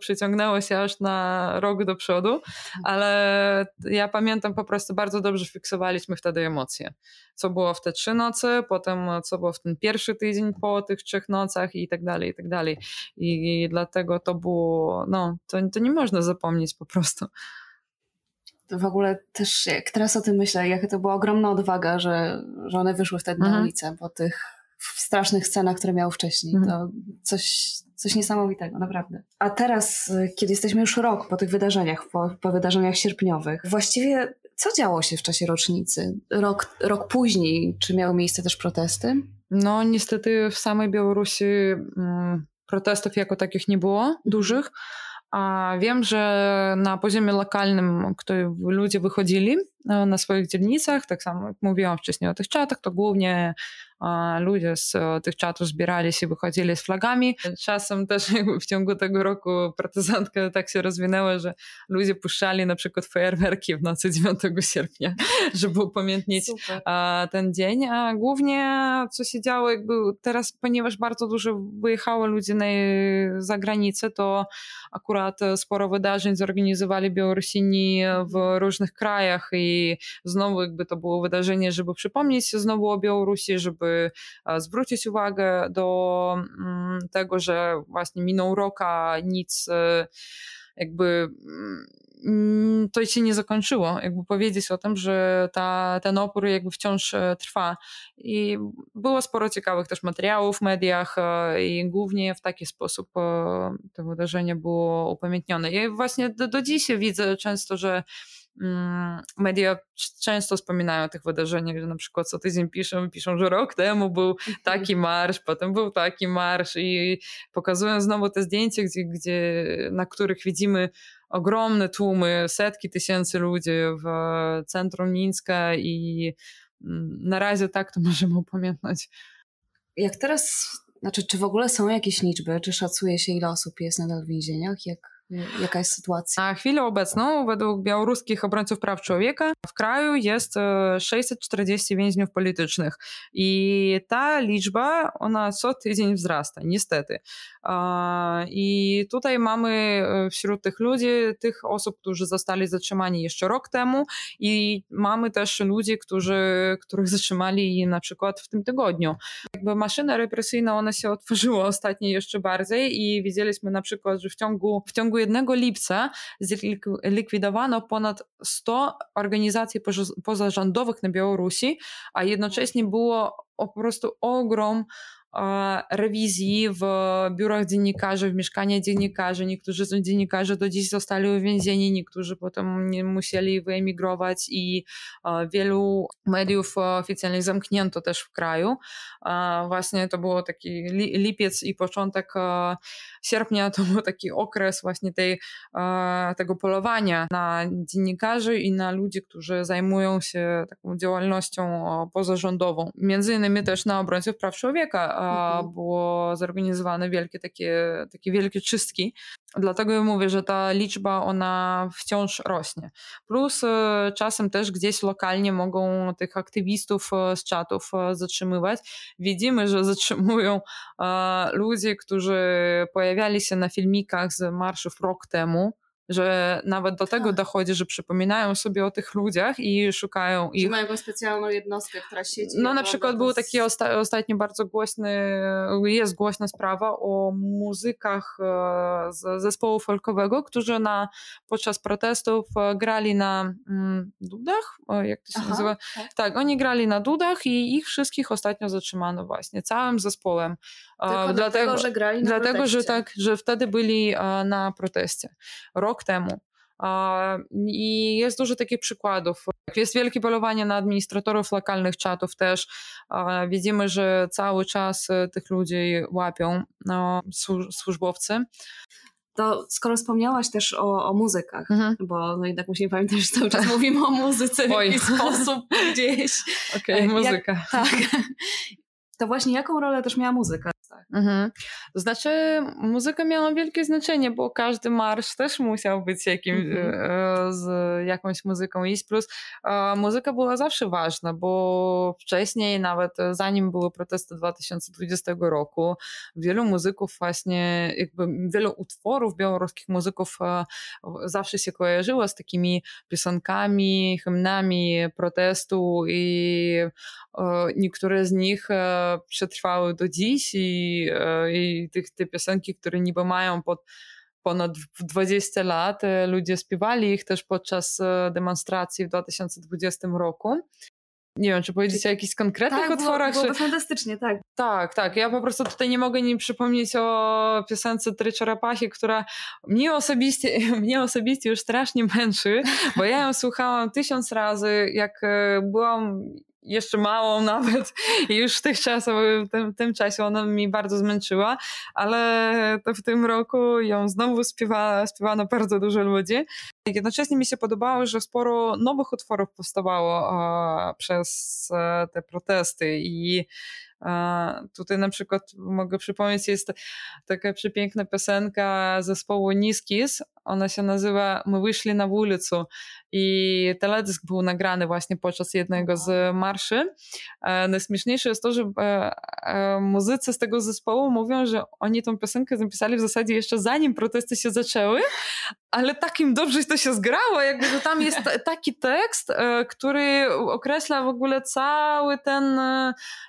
[SPEAKER 2] przyciągnęło się aż na rok do przodu, ale ja pamiętam po prostu bardzo dobrze fiksowaliśmy wtedy emocje. Co było w te trzy noce, potem co było w ten pierwszy tydzień po tych trzech nocach i tak dalej, i tak dalej. I, dlatego to było, no, to, to nie można zapomnieć po prostu.
[SPEAKER 1] To w ogóle też, jak teraz o tym myślę, jaka to była ogromna odwaga, że, że one wyszły wtedy mhm. na ulicę po tych w strasznych scenach, które miało wcześniej. Mhm. To coś, coś niesamowitego, naprawdę. A teraz, y, kiedy jesteśmy już rok po tych wydarzeniach, po, po wydarzeniach sierpniowych, właściwie co działo się w czasie rocznicy? Rok, rok później, czy miały miejsce też protesty?
[SPEAKER 2] No, niestety w samej Białorusi mm, protestów jako takich nie było mhm. dużych. A wiem, że na poziomie lokalnym który ludzie wychodzili e, na swoich dzielnicach, tak samo jak mówiłam wcześniej o tych czatach, to głównie ludzie z tych czatów zbierali się, wychodzili z flagami. Czasem też w ciągu tego roku partyzantka tak się rozwinęła, że ludzie puszczali na przykład fajerwerki w nocy 9 sierpnia, żeby upamiętnić Super. ten dzień. A głównie co się działo, jakby teraz, ponieważ bardzo dużo wyjechało ludzi na, za granicę, to akurat sporo wydarzeń zorganizowali Białorusini w różnych krajach i znowu jakby to było wydarzenie, żeby przypomnieć znowu o Białorusi, żeby zwrócić uwagę do mm, tego, że właśnie minął rok, a nic e, jakby mm, to się nie zakończyło, jakby powiedzieć o tym, że ta, ten opór jakby wciąż e, trwa. I było sporo ciekawych też materiałów w mediach e, i głównie w taki sposób to wydarzenie było upamiętnione. Ja właśnie do, do dziś widzę często, że media często wspominają o tych wydarzeniach, że na przykład co tydzień piszą, piszą, że rok temu był taki marsz, potem był taki marsz i pokazują znowu te zdjęcia, gdzie, gdzie, na których widzimy ogromne tłumy, setki tysięcy ludzi w centrum Mińska i mm, na razie tak to możemy upamiętnić.
[SPEAKER 1] Jak teraz, znaczy czy w ogóle są jakieś liczby, czy szacuje się ile osób jest nadal w więzieniach? Jak Jaka jest sytuacja?
[SPEAKER 2] Na chwilę obecną, według białoruskich obrońców praw człowieka, w kraju jest 640 więźniów politycznych i ta liczba, ona co tydzień wzrasta, niestety. I tutaj mamy wśród tych ludzi, tych osób, którzy zostali zatrzymani jeszcze rok temu i mamy też ludzi, którzy, których zatrzymali na przykład w tym tygodniu. Jakby maszyna represyjna, ona się otworzyła ostatnio jeszcze bardziej i widzieliśmy na przykład, że w ciągu, w ciągu jednego lipca zlikwidowano ponad 100 organizacji pozarządowych na Białorusi, a jednocześnie było po prostu ogrom rewizji w biurach dziennikarzy, w mieszkaniach dziennikarzy. Niektórzy z dziennikarzy do dziś zostali uwięzieni, niektórzy potem musieli wyemigrować i wielu mediów oficjalnie zamknięto też w kraju. Właśnie to było taki lipiec i początek sierpnia to był taki okres właśnie tej, tego polowania na dziennikarzy i na ludzi, którzy zajmują się taką działalnością pozarządową. Między innymi też na obrońców praw człowieka mhm. było zorganizowane wielkie takie, takie wielkie czystki. Dlatego mówię, że ta liczba ona wciąż rośnie. Plus e, czasem też gdzieś lokalnie mogą tych aktywistów e, z czatów e, zatrzymywać. Widzimy, że zatrzymują ludzi, którzy pojawiali się na filmikach z marszów rok temu że nawet do tego tak. dochodzi, że przypominają sobie o tych ludziach i szukają ich. Że
[SPEAKER 1] mają jakąś specjalną jednostkę, która siedzi.
[SPEAKER 2] No na przykład był taki osta ostatnio bardzo głośny, jest głośna sprawa o muzykach e, z zespołu folkowego, którzy na, podczas protestów e, grali na mm, dudach, jak to się Aha, nazywa? Tak. tak, oni grali na dudach i ich wszystkich ostatnio zatrzymano właśnie, całym zespołem.
[SPEAKER 1] Tylko dlatego, że grali na
[SPEAKER 2] Dlatego,
[SPEAKER 1] proteście.
[SPEAKER 2] że tak, że wtedy byli na proteście. Rok temu. I jest dużo takich przykładów. Jest wielkie polowanie na administratorów lokalnych czatów też. Widzimy, że cały czas e, tych ludzi łapią no, służbowcy.
[SPEAKER 1] To skoro wspomniałaś też o, o muzykach, mhm. bo no jednak musimy pamiętać, że cały czas mówimy o muzyce w jakiś sposób gdzieś.
[SPEAKER 2] Okej, okay, muzyka.
[SPEAKER 1] Jak, tak. To właśnie jaką rolę też miała muzyka
[SPEAKER 2] tak. Mhm. To znaczy, muzyka miała wielkie znaczenie, bo każdy marsz też musiał być jakim, mhm. E, z jakąś muzyką iść. Plus muzyka była zawsze ważna, bo wcześniej, nawet zanim były protesty 2020 roku, wielu muzyków właśnie, jakby wielu utworów białoruskich muzyków e, zawsze się kojarzyło z takimi piosenkami, hymnami protestu i e, niektóre z nich przetrwały do dziś i E, i, tych, te piosenki, które niby mają pod ponad 20 lat. E, ludzie śpiewali ich też podczas e, demonstracji w 2020 roku. Nie wiem, czy powiedzieć o jakichś konkretnych
[SPEAKER 1] tak,
[SPEAKER 2] utworach?
[SPEAKER 1] Było, było fantastycznie, tak.
[SPEAKER 2] Tak, tak. Ja po prostu tutaj nie mogę nie przypomnieć o piosence Try Czarapachy, która mnie osobiście, mnie osobiście już strasznie męczy, bo ja ją słuchałam tysiąc razy, jak byłam jeszcze małą nawet i już w tych czasach, w tym, tym czasie ona mi bardzo zmęczyła, ale to w tym roku ją znowu śpiewa, śpiewano bardzo dużo ludzi. Jednocześnie mi się podobało, że sporo nowych utworów powstawało przez e, te protesty i Tutaj na przykład mogę przypomnieć, jest taka przepiękna piosenka zespołu Niskis. Ona się nazywa My wyszli na ulicę i teledysk był nagrany właśnie podczas jednego z marszy. E, najśmieszniejsze jest to, że e, e, muzycy z tego zespołu mówią, że oni tą piosenkę zapisali w zasadzie jeszcze zanim protesty się zaczęły, ale tak im dobrze to się zgrało, jakby że tam jest taki tekst, który określa w ogóle cały ten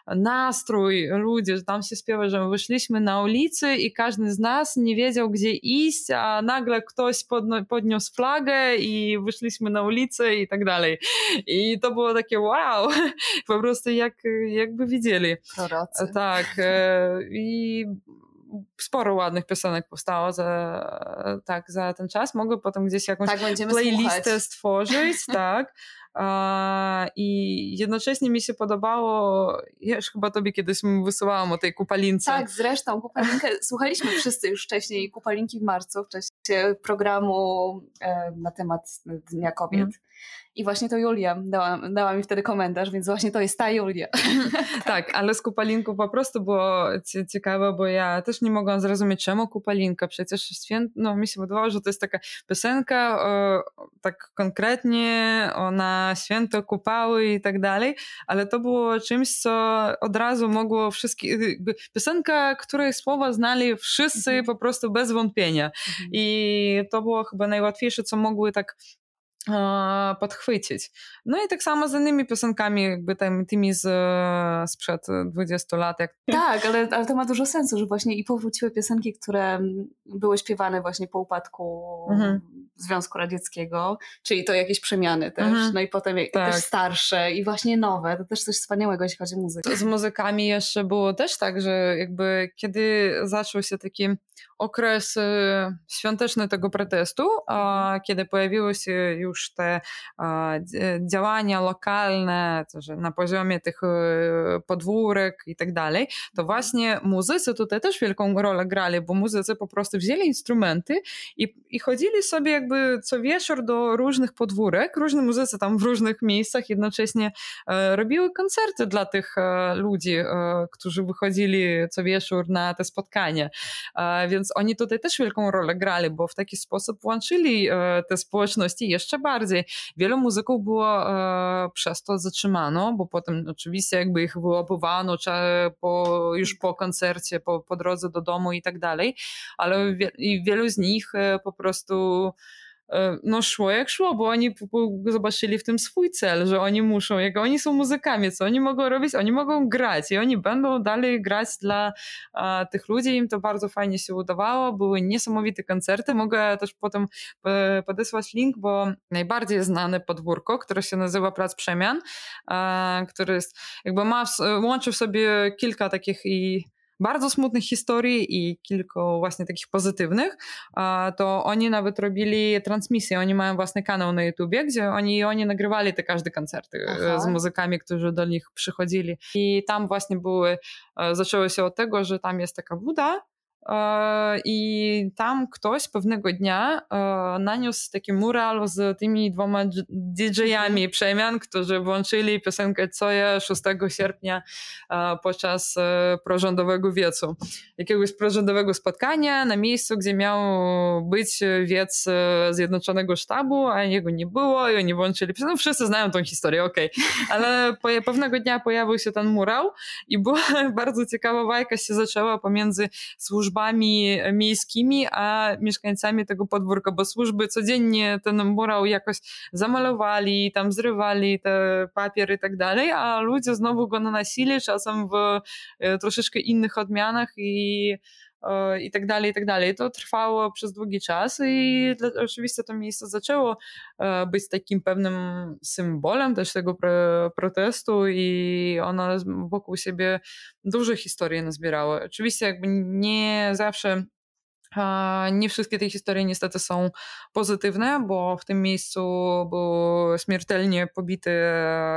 [SPEAKER 2] nastrój ludzi, że tam się śpiewa, że wyszliśmy na ulicy i każdy z nas nie wiedział, gdzie iść, a nagle ktoś podniósł flagę i wyszliśmy na ulicę i tak dalej. I to było takie wow, po prostu jak, jakby widzieli.
[SPEAKER 1] Prorocy.
[SPEAKER 2] Tak. E, I sporo ładnych piosenek powstało za, tak, za ten czas. Mogę potem gdzieś jakąś
[SPEAKER 1] tak,
[SPEAKER 2] playlistę
[SPEAKER 1] słuchać.
[SPEAKER 2] stworzyć, tak. I jednocześnie mi się podobało, ja już chyba tobie kiedyś wysyłałam o tej kupalince.
[SPEAKER 1] Tak, zresztą kupalinkę słuchaliśmy wszyscy już wcześniej kupalinki w marcu, w czasie programu e, na temat Dnia Kobiet. Mm. I właśnie to Julia dała, dała mi wtedy komentarz, więc właśnie to jest ta Julia.
[SPEAKER 2] tak, ale z Kupalinku po prostu było ciekawe, bo ja też nie mogłam zrozumieć, czemu Kupalinka. Przecież święt, no mi się wydawało, że to jest taka piosenka o, tak konkretnie o na święto kupały i tak dalej, ale to było czymś, co od razu mogło wszystkie, piosenka, której słowa znali wszyscy mhm. po prostu bez wątpienia. Mhm. I to było chyba najłatwiejsze, co mogły tak podchwycić. No i tak samo z innymi piosenkami, jakby tam, tymi z, sprzed 20 lat. Jak...
[SPEAKER 1] Tak, ale, ale to ma dużo sensu, że właśnie i powróciły piosenki, które były śpiewane właśnie po upadku mhm. Związku Radzieckiego, czyli to jakieś przemiany też, mhm. no i potem tak. też starsze i właśnie nowe, to też coś wspaniałego, jeśli chodzi o muzykę.
[SPEAKER 2] Z muzykami jeszcze było też tak, że jakby kiedy zaczął się taki okres y, świąteczny tego protestu, kiedy pojawiły się już te działania lokalne, na poziomie tych y, podwórek i tak dalej, to właśnie muzycy tutaj też wielką rolę grali, bo muzycy po prostu wzięli instrumenty i, i chodzili sobie co wieczór do różnych podwórek, różne muzycy tam w różnych miejscach jednocześnie e, robiły koncerty dla tych e, ludzi, e, którzy wychodzili co wieczór na te spotkania. Więc oni tutaj też wielką rolę grali, bo w taki sposób łączyli te społeczności jeszcze bardziej. Wielu muzyków było przez to zatrzymano, bo potem oczywiście jakby ich wyłapowano po, już po koncercie, po, po drodze do domu i tak dalej, ale wielu z nich po prostu no szło jak szło, bo oni zobaczyli w tym swój cel, że oni muszą, jak oni są muzykami, co oni mogą robić? Oni mogą grać i oni będą dalej grać dla a, tych ludzi. Im to bardzo fajnie się udawało, były niesamowite koncerty. Mogę też potem podesłać link, bo najbardziej znane podwórko, które się nazywa Plac Przemian, a, który jest, jakby ma, łączy w sobie kilka takich i bardzo smutnych historii i kilku właśnie takich pozytywnych, to oni nawet robili transmisję, oni mają własny kanał na YouTubie, gdzie oni, oni nagrywali te każde koncerty e, Aha. z muzykami, którzy do nich przychodzili. I tam właśnie były, e, zaczęło się od tego, że tam jest taka woda, I tam ktoś pewnego dnia e, naniósł taki mural z tymi dwoma DJ-ami mhm. przemian, którzy włączyli piosenkę Coja 6 sierpnia e, podczas prorządowego wiecu. Jakiegoś prorządowego spotkania na miejscu, gdzie miał być wiec Zjednoczonego Sztabu, a jego nie było i oni włączyli piosenkę. No, wszyscy znają tą historię, okej. Okay. Ale pewnego dnia pojawił się ten mural i była bardzo ciekawa bajka się zaczęła pomiędzy służbami służbami miejskimi, a mieszkańcami tego podwórka, bo służby codziennie ten murał jakoś zamalowali, tam zrywali te papier i tak dalej, a ludzie znowu go nanosili, czasem w e, troszeczkę innych odmianach i i tak dalej, i tak dalej. To trwało przez długi czas i oczywiście to miejsce zaczęło e, być takim pewnym symbolem też tego protestu i ono wokół siebie duże historie nazbierało. Oczywiście jakby nie zawsze nie wszystkie te historie niestety są pozytywne, bo w tym miejscu był śmiertelnie pobity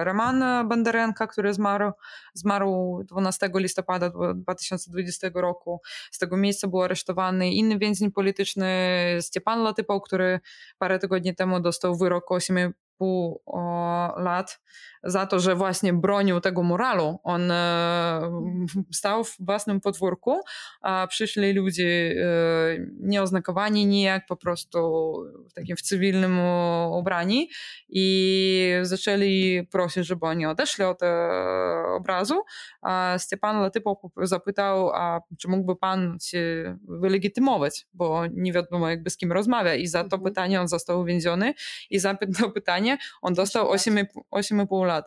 [SPEAKER 2] Roman Bandarenka, który zmarł, zmarł 12 listopada 2020 roku. Z tego miejsca był aresztowany inny więzień polityczny Stepan Latypał, który parę tygodni temu dostał wyrok 8,5 lat za to, że właśnie bronił tego muralu. On e, stał w własnym podwórku, a przyszli ludzie e, nieoznakowani nijak, po prostu w takim w cywilnym ubrani i zaczęli prosić, żeby oni odeszli od e, obrazu. A Stepan Latypo zapytał, a czy mógłby pan się wylegitymować, bo nie wiadomo jakby z kim rozmawia i za to mhm. pytanie on został uwięziony i za to pytanie on dostał 8,5 lat lat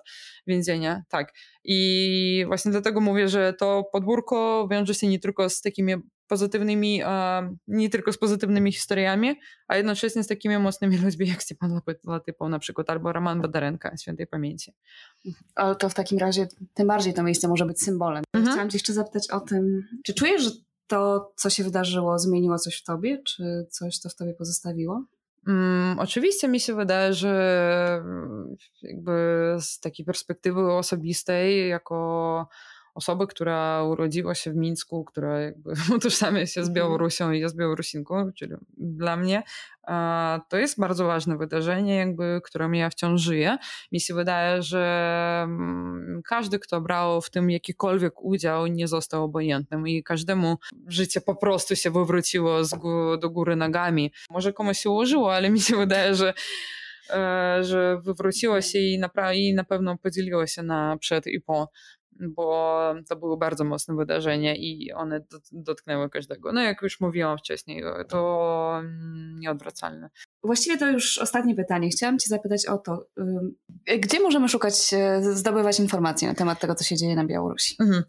[SPEAKER 2] więzienia, tak. I właśnie dlatego mówię, że to podwórko wiąże się nie tylko z takimi pozytywnymi, nie tylko z pozytywnymi historiami, a jednocześnie z takimi mocnymi ludźmi jak Stepan Latypo na przykład, albo Roman Badarenka, świętej pamięci.
[SPEAKER 1] Ale to w takim razie tym bardziej to miejsce może być symbolem. Mhm. Chciałam cię jeszcze zapytać o tym, czy czujesz, że to, co się wydarzyło, zmieniło coś w tobie, czy coś to w tobie pozostawiło?
[SPEAKER 2] Mm, się wydaje, że jakby z takiej perspektywy osobistej, jako osoby, która urodziła się w Mińsku, która jakby utożsamia się z mhm. Białorusią i jest Białorusinką, czyli dla mnie to jest bardzo ważne wydarzenie, jakby, którym ja wciąż żyję. Mi się wydaje, że mm, każdy, kto brał w tym jakikolwiek udział, nie został obojętnym i każdemu życie po prostu się wywróciło do góry nogami. Może komuś się ułożyło, ale mi się wydaje, że e, że wywróciło się i na, i na pewno podzieliło się na przed i po bo to było bardzo mocne wydarzenie i one dotknęły każdego. No jak już mówiłam wcześniej, to mm, nieodwracalne.
[SPEAKER 1] Właściwie to już ostatnie pytanie. Chciałam Cię zapytać o to, gdzie możemy szukać, e, zdobywać informacje na temat tego, co się dzieje na Białorusi? Mhm.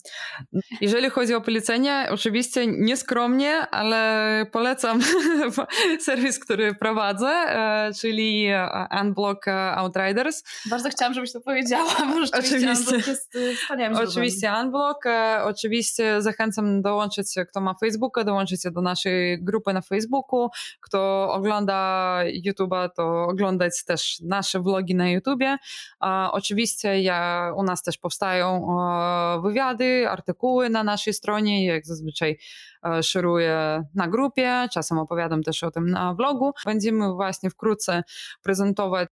[SPEAKER 2] Jeżeli chodzi o polecenia, oczywiście nieskromnie, ale polecam serwis, który prowadzę, e, czyli Unblock Outriders.
[SPEAKER 1] Bardzo chciałam, żebyś to powiedziała, bo oczywiście. Unblock jest e,
[SPEAKER 2] Oczywiście Unblock, oczywiście zachęcam dołączyć się, kto ma Facebooka, dołączyć się do naszej grupy na Facebooku, kto ogląda YouTube'a, to oglądać też nasze vlogi na YouTubie. Oczywiście ja, u nas też powstają wywiady, artykuły na naszej stronie, jak zazwyczaj e, szeruję na grupie, czasem opowiadam też o tym na vlogu. Będziemy właśnie wkrótce prezentować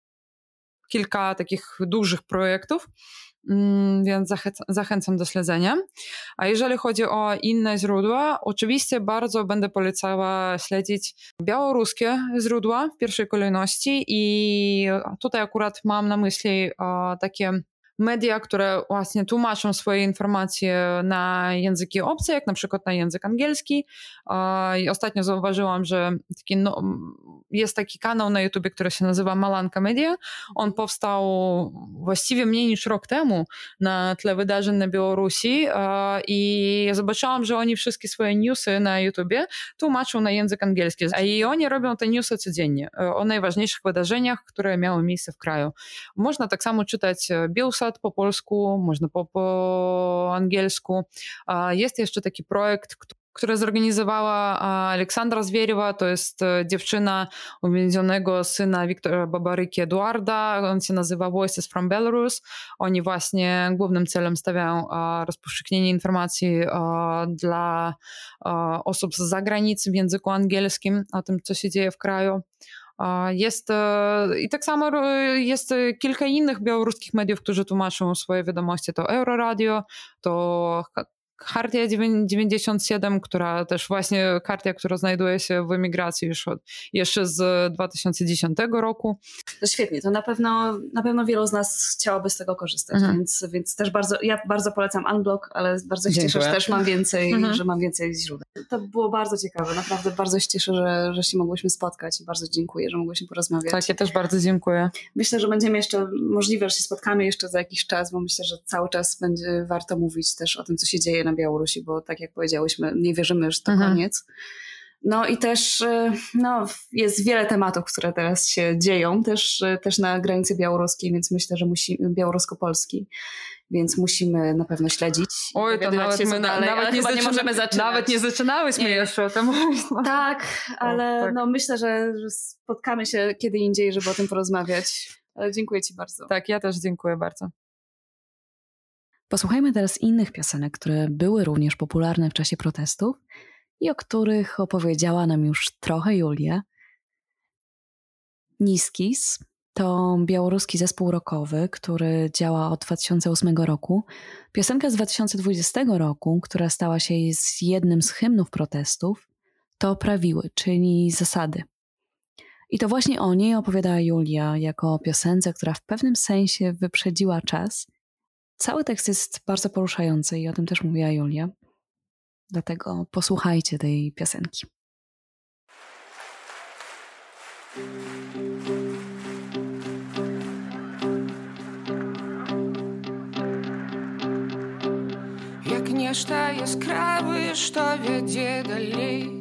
[SPEAKER 2] kilka takich dużych projektów. Mm, więc zachęcam do śledzenia. A jeżeli chodzi o inne źródła, oczywiście bardzo będę polecała śledzić białoruskie źródła w pierwszej kolejności i tutaj akurat mam na myśli takie media, które właśnie tłumaczą swoje informacje na języki obce, jak na przykład na język angielski. I ostatnio zauważyłam, że taki no, jest taki kanał na YouTube, który się nazywa Malanka Media. On powstał właściwie mniej niż rok temu na tle wydarzeń na Białorusi i zobaczyłam, że oni wszystkie swoje newsy na YouTubie tłumaczą na język angielski. I oni robią te newsy codziennie o najważniejszych wydarzeniach, które miały miejsce w kraju. Można tak samo czytać e, Bielsat po polsku, można po, po angielsku. Jest jeszcze taki projekt, które zorganizowała Aleksandra Zwieriewa, to jest e, dziewczyna uwięzionego syna Wiktora Babaryki Eduarda, on się nazywa Voices from Belarus. Oni właśnie głównym celem stawiają rozpowszechnienie informacji dla osób z zagranicy w języku angielskim o tym, co się dzieje w kraju. Jest e, i tak samo jest kilka innych białoruskich mediów, którzy tłumaczą swoje wiadomości. To Euroradio, to Hartia 97, która też właśnie kartia, która znajduje się w emigracji już od, jeszcze z 2010 roku.
[SPEAKER 1] To świetnie, to na pewno, na pewno wielu z nas chciałoby z tego korzystać, mhm. więc, więc też bardzo, ja bardzo polecam Unblock, ale bardzo się cieszę, że też mam więcej, mhm. że mam więcej źródeł. To było bardzo ciekawe, naprawdę bardzo się cieszę, że, że się mogłyśmy spotkać i bardzo dziękuję, że mogłyśmy porozmawiać.
[SPEAKER 2] Tak, ja też bardzo dziękuję.
[SPEAKER 1] Myślę, że będziemy jeszcze, możliwe, że się spotkamy jeszcze za jakiś czas, bo myślę, że cały czas będzie warto mówić też o tym, co się dzieje na Białorusi, bo tak jak powiedziałyśmy, nie wierzymy, że to mhm. koniec. No i też y, no, jest wiele tematów, które teraz się dzieją, też, y, też na granicy białoruskiej, więc myślę, że musi, białorusko-polskiej, więc musimy na pewno śledzić.
[SPEAKER 2] Oj, to nawet, my dalej, nawet, nie, zaczyna, nie możemy zaczynać. Nawet nie zaczynałyśmy nie. jeszcze o tym mówić.
[SPEAKER 1] No. Tak, ale o, tak. No, myślę, że spotkamy się kiedy indziej, żeby o tym porozmawiać. Ale dziękuję Ci bardzo.
[SPEAKER 2] Tak, ja też dziękuję bardzo.
[SPEAKER 1] Posłuchajmy teraz innych piosenek, które były również popularne w czasie protestów i o których opowiedziała nam już trochę Julia. Niskis to białoruski zespół rockowy, który działa od 2008 roku. Piosenka z 2020 roku, która stała się z jednym z hymnów protestów, to prawiły, czyli zasady. I to właśnie o niej opowiadała Julia jako o piosence, która w pewnym sensie wyprzedziła czas Cały tekst jest bardzo poruszający i o tym też mówiła Julia. Dlatego posłuchajcie tej piosenki.
[SPEAKER 3] Jak нешта яскравае, што вядзе далей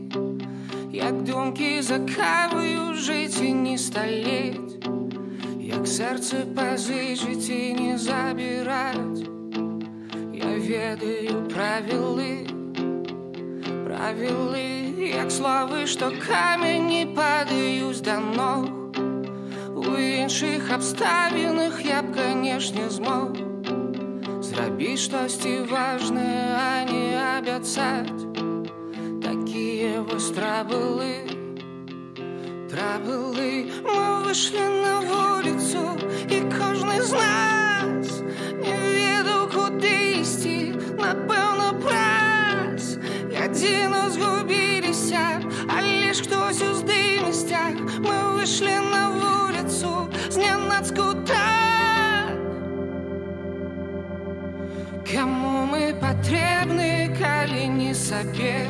[SPEAKER 3] Як думкі закаваю жыць і не сталець Як серце позичить і не забирать Я ведаю правилы, правилы як слави, што камені падаюць да ног у іншых абставінах я б канешне змог зрабіць штосьці важнае а не абяцаць такія вось трабылы трабылы мы вышлі на вуліцу і кожны з нас не ведаў куды ісці напэўна праз адзіно згубіліся але ж хтось у здымасцях мы вышлі на вуліцу знянацку так Каму мы патрэбны калі не сабе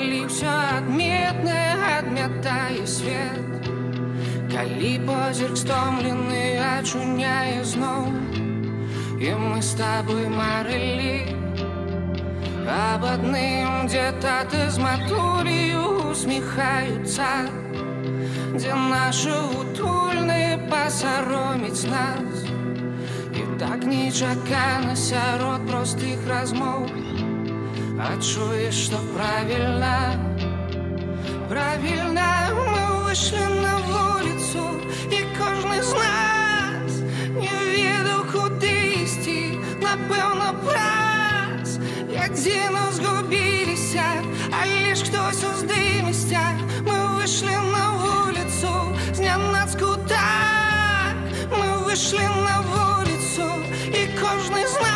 [SPEAKER 3] калі ўсё адметнае адмятае свет калі позірк стомлены ачуняе зноў і мы з табой марылі об адным дзе таты з матулію усміхаюцца дзе нашы утульныя пасароміць нас і так нечакана сярод простых размоў адчуеш што правільна правільна мы вышлі на вуліцу і кожны з нас не ведаў куды ісці напэўна праз адзіно згубіліся але ж хтось у здымасцях мы вышлі на вуліцу знянацку так мы вышлі на вуліцу і кожны з нас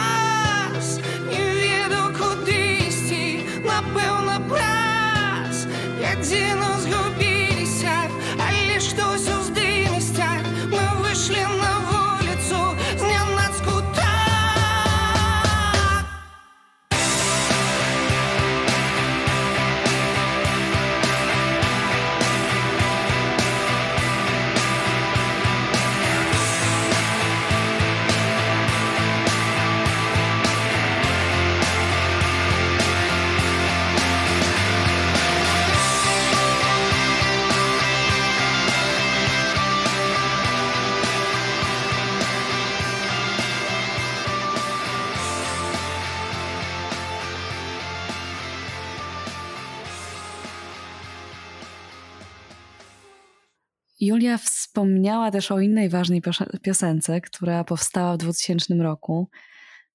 [SPEAKER 1] Julia wspomniała też o innej ważnej piosence, która powstała w 2000 roku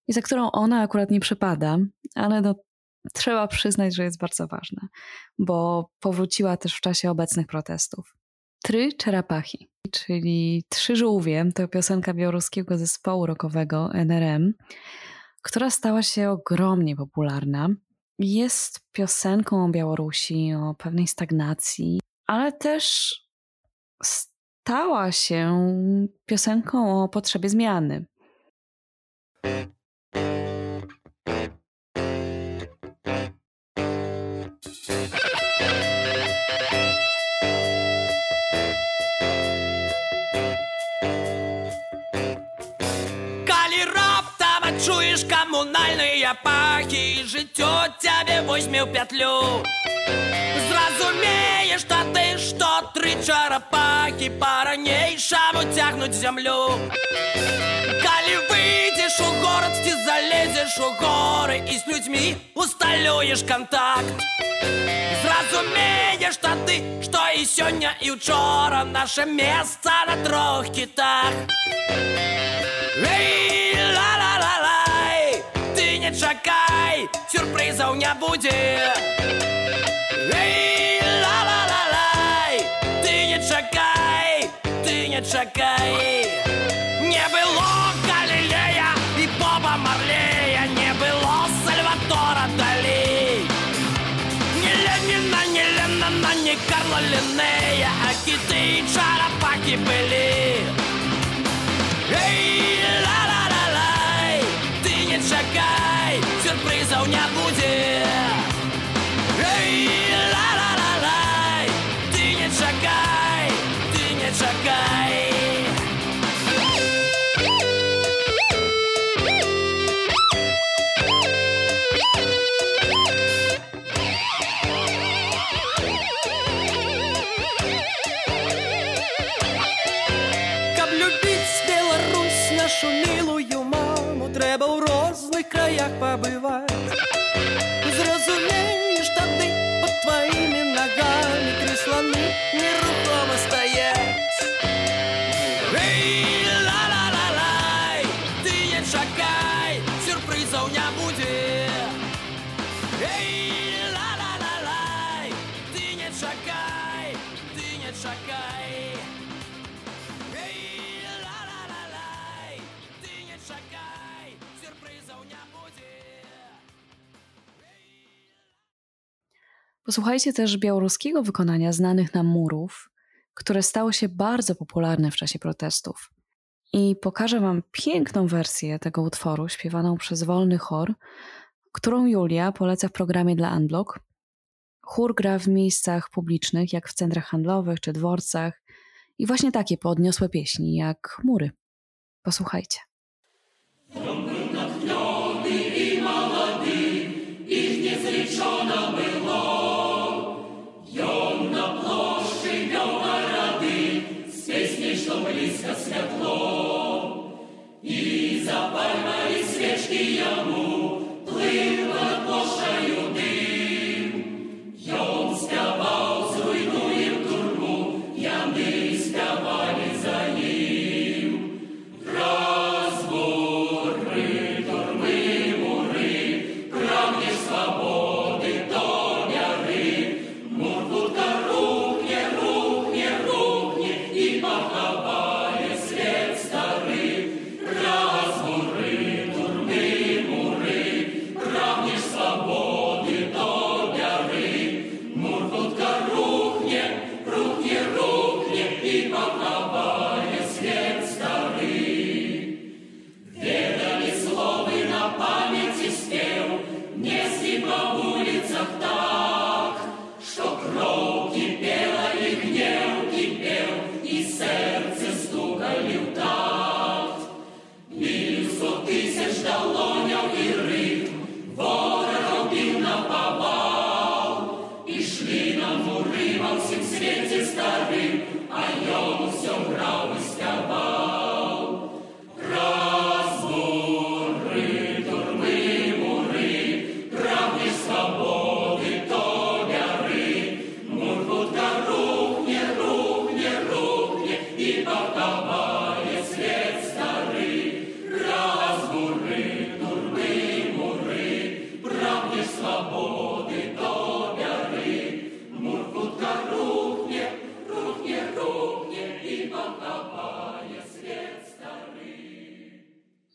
[SPEAKER 1] i za którą ona akurat nie przypada, ale no, trzeba przyznać, że jest bardzo ważna, bo powróciła też w czasie obecnych protestów. Try Czerapachi, czyli Trzy Żółwie, to piosenka białoruskiego zespołu rockowego NRM, która stała się ogromnie popularna. Jest piosenką o Białorusi, o pewnej stagnacji, ale też stała się piosenką o potrzebie zmiany.
[SPEAKER 4] камунальныя пахі жыццё цябе возьме ў пятлю Зразумееш тады што тры чарапахі па-ранейшаму цягнуць зямлю Калі выйдзеш у горад ці залезеш у горы і з людзьмі усталюеш кантакт Зразумееш тады, што і сёння і ўчора наша месца на трох кітах Эй, ла-ла-ла-лай, ты не чакай, сюрпрызаў не будзе. Эй, ла-ла-ла-лай, ты не чакай, ты не чакай. Не было Галілея і Боба Марлея, не было Сальватора Далі. Не Ленина, не Леннона, не Карла Линнея, а киты и чарапаки были. spełnia budzie Ej, la la la la Ty nie czekaj, ty nie czekaj нашу мілую маму трэба ў розных краях пабываць нерухомо
[SPEAKER 1] Posłuchajcie też białoruskiego wykonania znanych nam murów, które stało się bardzo popularne w czasie protestów. I pokażę Wam piękną wersję tego utworu, śpiewaną przez wolny chór, którą Julia poleca w programie dla Unblock. Chór gra w miejscach publicznych, jak w centrach handlowych czy dworcach, i właśnie takie podniosłe pieśni, jak mury. Posłuchajcie. zapalma i svještijamu.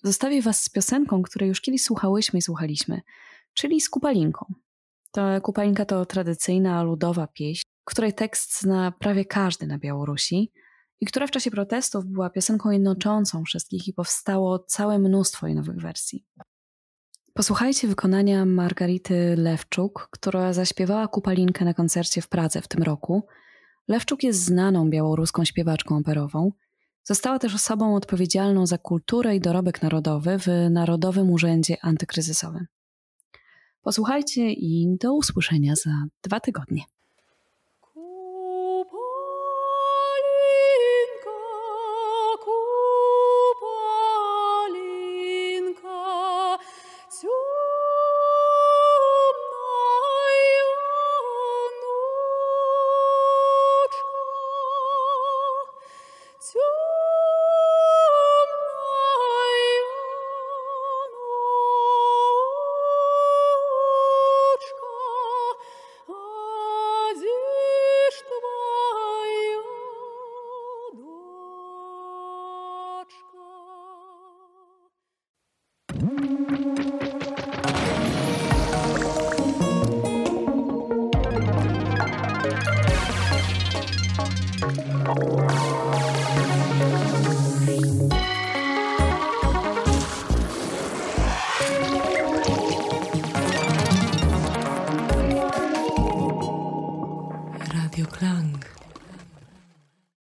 [SPEAKER 1] Zostawię Was z piosenką, której już kiedyś słuchałyśmy i słuchaliśmy, czyli z Kupalinką. To Kupalinka to tradycyjna ludowa pieśń, której tekst zna prawie każdy na Białorusi i która w czasie protestów była piosenką jednoczącą wszystkich i powstało całe mnóstwo jej nowych wersji. Posłuchajcie wykonania Margarity Lewczuk, która zaśpiewała Kupalinkę na koncercie w Pradze w tym roku. Lewczuk jest znaną białoruską śpiewaczką operową – Została też osobą odpowiedzialną za kulturę i dorobek narodowy w Narodowym Urzędzie Antykryzysowym. Posłuchajcie i do usłyszenia za dwa tygodnie.